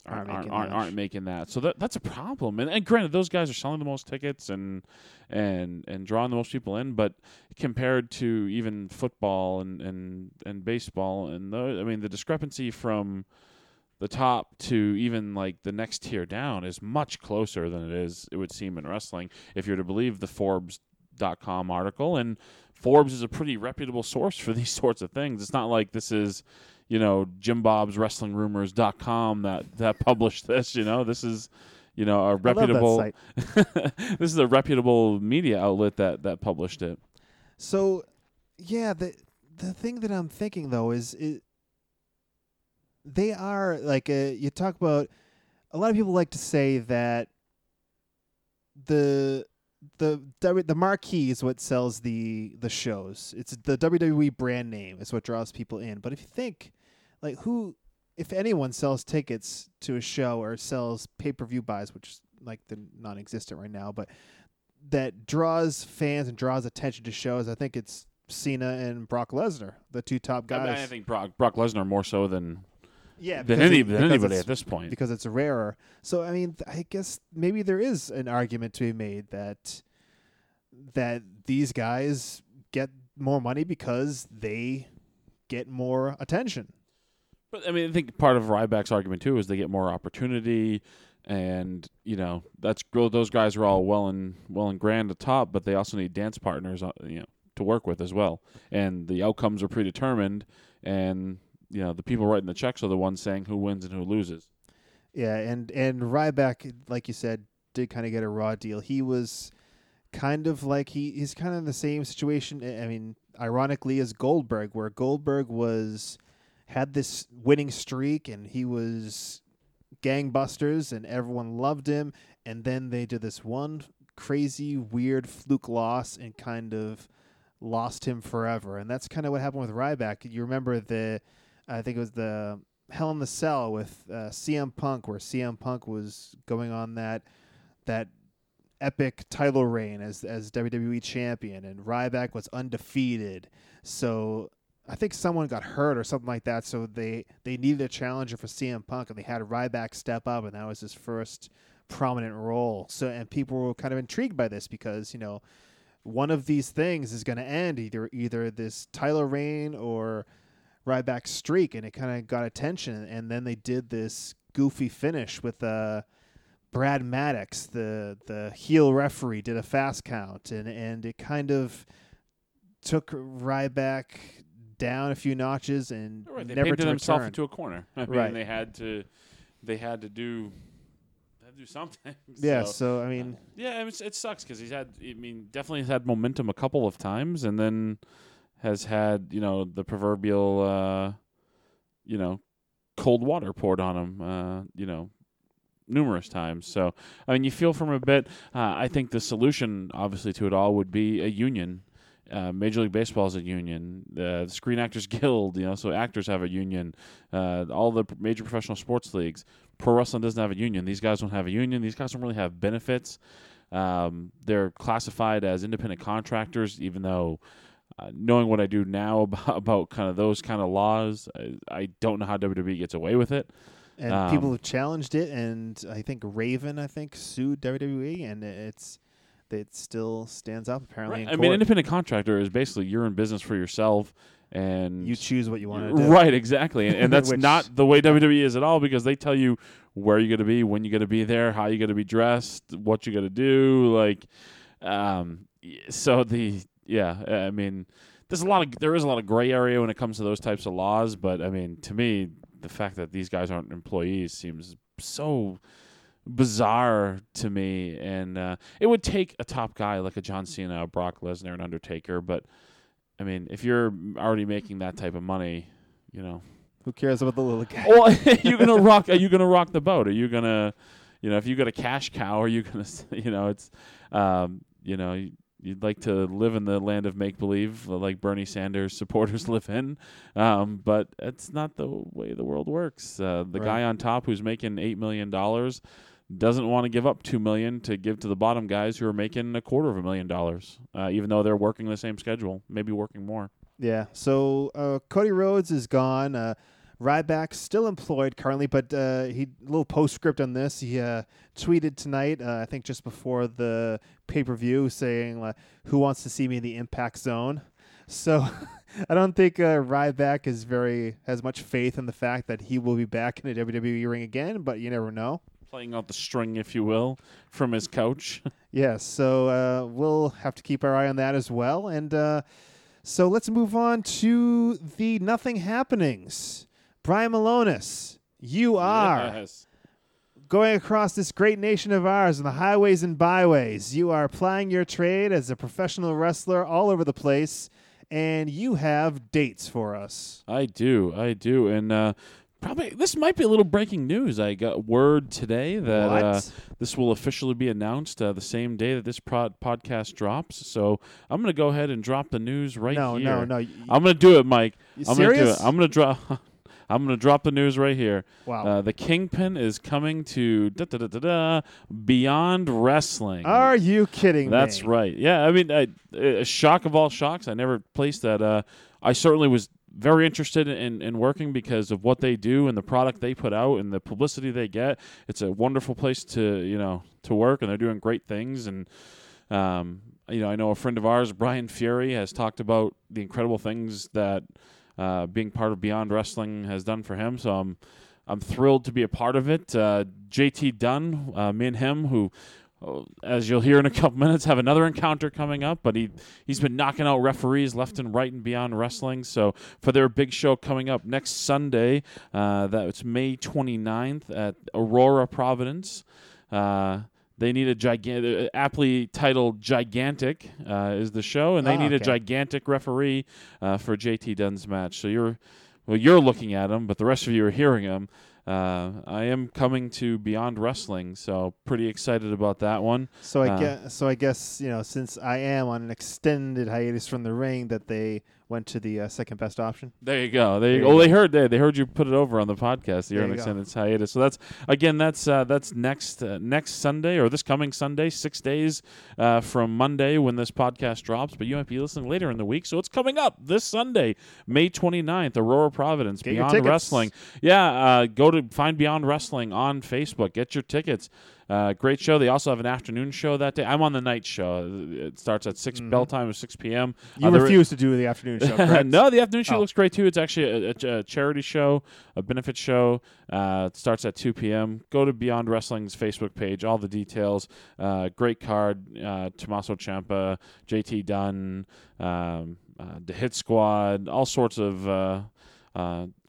C: aren't
B: Aren't
C: aren't,
B: making
C: aren't, making that. So that that's a problem. And, and granted, those guys are selling the most tickets and and and drawing the most people in. But compared to even football and and and baseball, and those, I mean, the discrepancy from the top to even like the next tier down is much closer than it is it would seem in wrestling. If you're to believe the forbes.com article and forbes is a pretty reputable source for (laughs) these sorts of things. It's not like this is you know jim bob's wrestling rumors.com that that (laughs) published this you know? This is you know a reputable (laughs) this is a reputable media outlet that that published it.
B: So, yeah, the the thing that I'm thinking though is it, they are like uh, you talk about. A lot of people like to say that the the the marquee is what sells the the shows. It's the WWE brand name is what draws people in. But if you think, like, who, if anyone sells tickets to a show or sells pay per view buys, which is like the non-existent right now, but that draws fans and draws attention to shows. I think it's Cena and Brock Lesnar, the two top
C: I,
B: guys.
C: mean, I think brock brock lesnar more so than
B: yeah,
C: than any than anybody at this point
B: because it's rarer. So I mean, I guess maybe there is an argument to be made that that these guys get more money because they get more attention.
C: But I mean, I think part of Ryback's argument too is they get more opportunity, and you know that's those guys are all well and well and grand at top, but they also need dance partners, uh, you know, to work with as well. And the outcomes are predetermined, and you know the people writing the checks are the ones saying who wins and who loses.
B: Yeah, and and Ryback, like you said, did kind of get a raw deal. He was kind of like he he's kind of in the same situation. I mean, ironically, as Goldberg, where Goldberg was had this winning streak and he was gangbusters and everyone loved him, and then they did this one crazy, weird fluke loss and kind of lost him forever. And that's kind of what happened with Ryback. You remember the, I think it was the Hell in the Cell with uh, CM Punk, where CM Punk was going on that that epic title reign as as WWE champion, and Ryback was undefeated. So I think someone got hurt or something like that. So they they needed a challenger for CM Punk, and they had Ryback step up, and that was his first prominent role. So and people were kind of intrigued by this because you know one of these things is going to end either either this title reign or Ryback's streak, and it kind of got attention. And then they did this goofy finish with uh, Brad Maddox, the the heel referee, did a fast count, and and it kind of took Ryback down a few notches and
C: Right, they
B: never
C: painted
B: to
C: themselves
B: return.
C: into a corner. I mean,
B: Right.
C: they had to, they had to do, do something. (laughs)
B: yeah,
C: So,
B: so I mean,
C: yeah, it, was- it sucks because he's had. I mean, definitely has had momentum a couple of times, and then has had you know the proverbial, uh, you know, cold water poured on him. Uh, you know. Numerous times, so I mean, you feel from a bit. Uh, I think the solution, obviously, to it all would be a union. Uh, Major League Baseball is a union. Uh, the Screen Actors (laughs) Guild, you know, so actors have a union. Uh, all the major professional sports leagues. Pro wrestling doesn't have a union. These guys don't have a union. These guys don't really have benefits. Um, they're classified as independent contractors, even though uh, knowing what I do now (laughs) about, about kind of those kind of laws, I, I don't know how WWE gets away with it.
B: and
C: Um,
B: people have challenged it, and I think Raven, I think, sued WWE, and it's it still stands up apparently. in
C: I mean, independent contractor is basically you're in business for yourself, and
B: you choose what you want to do.
C: Right, exactly, and, and (laughs) that's
B: Which-
C: not the way WWE is at all because they tell you where you're going to be, when you're going to be there, how you're going to be dressed, what you're going to do. Like, um, so the yeah, I mean, there's a lot of there is a lot of gray area when it comes to those types of laws, but I mean, to me, the fact that these guys aren't employees seems so bizarre to me and uh, it would take a top guy like a John Cena, a Brock Lesnar, an Undertaker, but I mean, if you're already making that type of money, you know,
B: Who cares about the little guy?
C: well, (laughs) (laughs) are you gonna rock? Are you gonna rock the boat? Are you gonna, you know, if you got a cash cow, are you gonna, (laughs) you know, it's, um, you know, you, you'd like to live in the land of make believe, like Bernie Sanders (laughs) supporters live in. Um, but it's not the way the world works. Uh, the
B: Right.
C: guy on top who's making eight million dollars doesn't want to give up two million to give to the bottom guys who are making a quarter of a million dollars, uh, even though they're working the same schedule, maybe working more.
B: Yeah. So uh, Cody Rhodes is gone. Ryback's still employed currently, but uh, he a little postscript on this. He uh, tweeted tonight, uh, I think just before the pay per view, saying uh, "Who wants to see me in the Impact Zone?" So (laughs) I don't think uh, Ryback is very has much faith in the fact that he will be back in the WWE ring again. But you never know.
C: Playing out the string, if you will, from his couch. (laughs)
B: Yes, so uh, we'll have to keep our eye on that as well. And uh, so let's move on to the nothing happenings. Brian Milonas, you are
C: Yes.
B: going across this great nation of ours on the highways and byways. You are plying your trade as a professional wrestler all over the place, and you have dates for us.
C: I do, I do, and uh, probably this might be a little breaking news. I got word today that uh, this will officially be announced uh, the same day that this prod- podcast drops. So I'm going to go ahead and drop the news right
B: no,
C: here.
B: no, no, y-
C: I'm going to do it, Mike.
B: You
C: I'm going to do it. I'm going to drop. (laughs) I'm going to drop the news right here.
B: Wow.
C: Uh, the Kingpin is coming to da, da, da, da, da, Beyond Wrestling.
B: Are you kidding me?
C: That's
B: me?
C: right. Yeah, I mean, I, a shock of all shocks. I never placed that. Uh, I certainly was very interested in, in working because of what they do and the product they put out and the publicity they get. It's a wonderful place to you know to work, and they're doing great things. And um, you know, I know a friend of ours, Brian Fury, has talked about the incredible things that uh, being part of Beyond Wrestling has done for him. So I'm I'm thrilled to be a part of it. Uh, JT Dunn, uh, me and him, who, uh, as you'll hear in a couple (laughs) minutes, have another encounter coming up. But he he's been knocking out referees left and right and Beyond Wrestling. So for their big show coming up next Sunday, uh, that's May 29th at Aurora, Providence. Uh, they need a gigantic, aptly titled "Gigantic" uh, is the show, and they
B: Ah,
C: need a gigantic referee uh, for JT Dunn's match. So you're, well, you're looking at him, but the rest of you are hearing him. Uh, I am coming to Beyond Wrestling, so pretty excited about that one.
B: So I
C: Uh,
B: guess, so I guess you know, since I am on an extended hiatus from the ring, that they went to the uh, second best option.
C: There you go. There you go. Oh, they heard they, they heard you put it over on the podcast. You're
B: There
C: on
B: you go.
C: extended hiatus. So that's again that's uh, that's next uh, next Sunday or this coming Sunday, six days uh, from Monday when this podcast drops. But you might be listening later in the week, so it's coming up this Sunday, May 29th, Aurora Providence,
B: Get
C: Beyond. Wrestling. Yeah, uh, go to find Beyond Wrestling on Facebook. Get your tickets. Uh, great show. They also have an afternoon show that day. I'm on the night show. It starts at 6 bell time is 6 p.m.
B: Mm-hmm. You
C: Uh,
B: refuse to do the afternoon show, (laughs) correct?
C: no, the afternoon show
B: Oh.
C: looks great too. It's actually a, a, a charity show, a benefit show. Uh, it starts at 2 p.m. Go to Beyond Wrestling's Facebook page, all the details. Uh, great card. Uh, Tommaso Ciampa, JT Dunn, um, uh, the Hit Squad, all sorts of.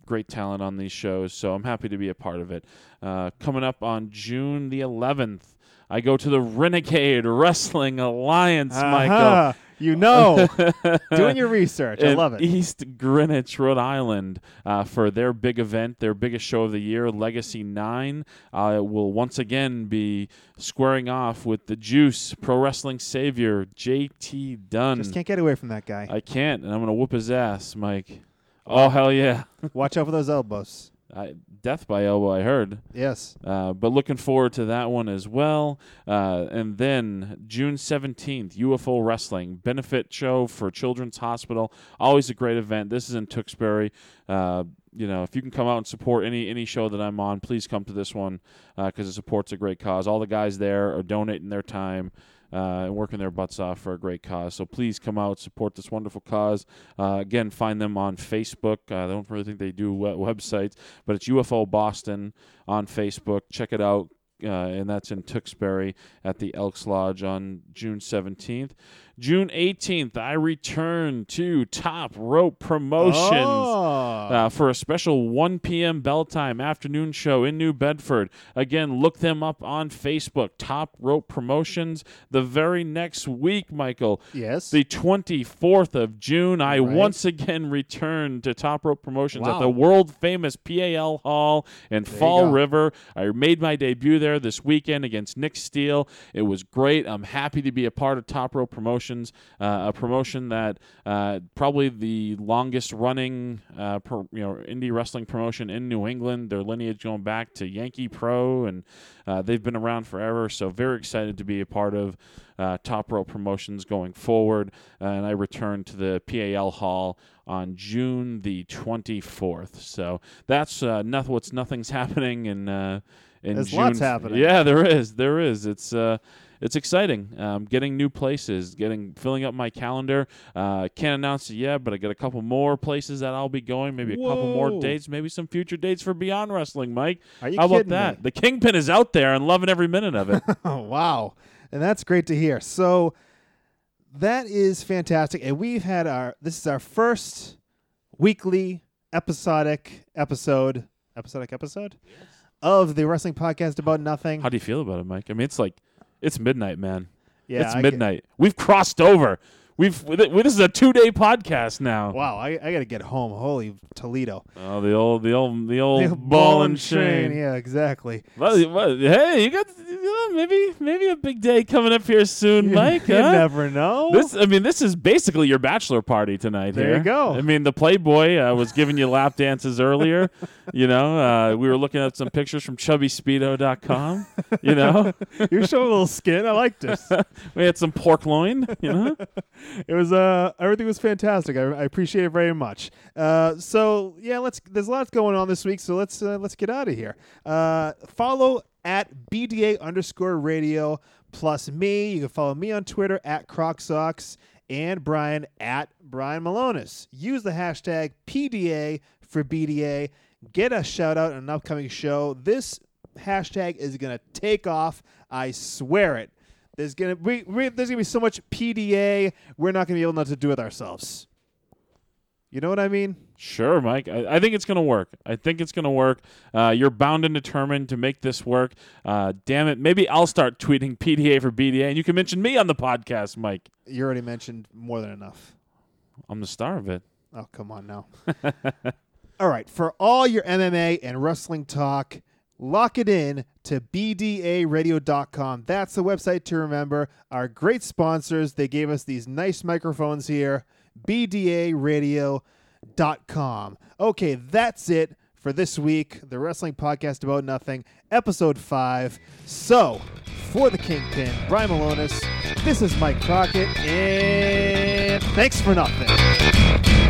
C: Great talent on these shows, so I'm happy to be a part of it. Uh, coming up on June the 11th, I go to the Renegade Wrestling Alliance, Michael.
B: You know, (laughs) doing your research. I love it.
C: East Greenwich, Rhode Island, uh, for their big event, their biggest show of the year, Legacy Nine. Uh, will once again be squaring off with the Juice Pro Wrestling Savior JT Dunn.
B: Just can't get away from that guy.
C: I can't, and I'm gonna whoop his ass, Mike. Oh hell yeah! (laughs)
B: Watch out for those elbows.
C: I, death by elbow, I heard.
B: Yes.
C: Uh, but looking forward to that one as well. Uh, and then June 17th, UFO Wrestling benefit show for Children's Hospital. Always a great event. This is in Tewksbury. Uh, you know, if you can come out and support any any show that I'm on, please come to this one because it supports a great cause. All the guys there are donating their time. Uh, and working their butts off for a great cause. So please come out, support this wonderful cause. Uh, again, find them on Facebook. Uh, I don't really think they do we- websites, but it's UFO Boston on Facebook. Check it out. Uh, and that's in Tewksbury at the Elks Lodge on June 17th. June 18th, I return to Top Rope Promotions
B: Oh.
C: uh, for a special 1 p.m. bell time afternoon show in New Bedford. Again, look them up on Facebook, Top Rope Promotions. The very next week, Michael,
B: yes.
C: the 24th of June, I
B: Right.
C: once again return to Top Rope Promotions at the world famous PAL Hall in
B: you
C: Fall. River. I made my debut there this weekend against Nick Steele. It was great. I'm happy to be a part of Top Rope Promotions. Promotions, uh, a promotion that uh, probably the longest running uh, per, you know indie wrestling promotion in New England. Their lineage going back to Yankee Pro, and uh, they've been around forever. So very excited to be a part of uh, Top Rope Promotions going forward. and I return to the PAL Hall on June the 24th. So that's uh, nothing. What's nothing's (laughs) happening in uh, in
B: There's
C: June.
B: lots happening.
C: Yeah, there is. There is. It's uh, it's exciting. Um, getting new places, getting filling up my calendar. Uh, can't announce it yet, but I got a couple more places that I'll be going. Maybe a couple more dates. Maybe some future dates for Beyond Wrestling, Mike.
B: Are you
C: How about that?
B: me?
C: The Kingpin is out there and loving every minute of it.
B: Oh, (laughs) wow. And that's great to hear. So that is fantastic. And we've had our, this is our first weekly episodic episode, episodic episode of the wrestling podcast about nothing.
C: How do you feel about it, Mike? I mean, it's like it's midnight, man.
B: Yeah,
C: it's
B: I get-
C: midnight. We've crossed over. We've this is a two day podcast now.
B: Wow, I, I got to get home. Holy Toledo.
C: Oh, the old, the old, the old
B: The
C: ball and chain.
B: Yeah, exactly.
C: Well, well, hey, you got you know, maybe maybe a big day coming up here soon, (laughs) Mike. (laughs)
B: you
C: huh?
B: never know.
C: This, I mean, this is basically your bachelor party tonight.
B: There
C: here.
B: you go.
C: I mean, the Playboy uh, was giving you lap dances earlier. (laughs) you know, uh, we were looking at some pictures from ChubbySpeedo.com. You know,
B: You're showing a little skin. I like this.
C: we had some pork loin. You know,
B: it was uh everything was fantastic. I, I appreciate it very much. Uh, so yeah, let's. There's lots going on this week, so let's uh, let's get out of here. Uh, follow at bda underscore radio plus me. You can follow me on Twitter at CrocSocks and Brian at Brian Milonas. Use the hashtag PDA for BDA. Get a shout out on an upcoming show. This hashtag is gonna take off. I swear it. There's gonna we, we, there's gonna be so much PDA. We're not gonna be able not to do it ourselves. You know what I mean?
C: Sure, Mike. I, I think it's going to work. I think it's going to work. Uh, you're bound and determined to make this work. Uh, damn it. Maybe I'll start tweeting PDA for BDA, and you can mention me on the podcast, Mike.
B: You already mentioned more than enough.
C: I'm the star of it.
B: Oh, come on now. (laughs) all right, for all your MMA and wrestling talk, lock it in to bdaradio.com. That's the website to remember. Our great sponsors, they gave us these nice microphones here. bdaradio.com. Okay, that's it for this week. The Wrestling Podcast About Nothing, episode 5. So, for the Kingpin, Brian Milonas, this is Mike Crockett, and thanks for nothing.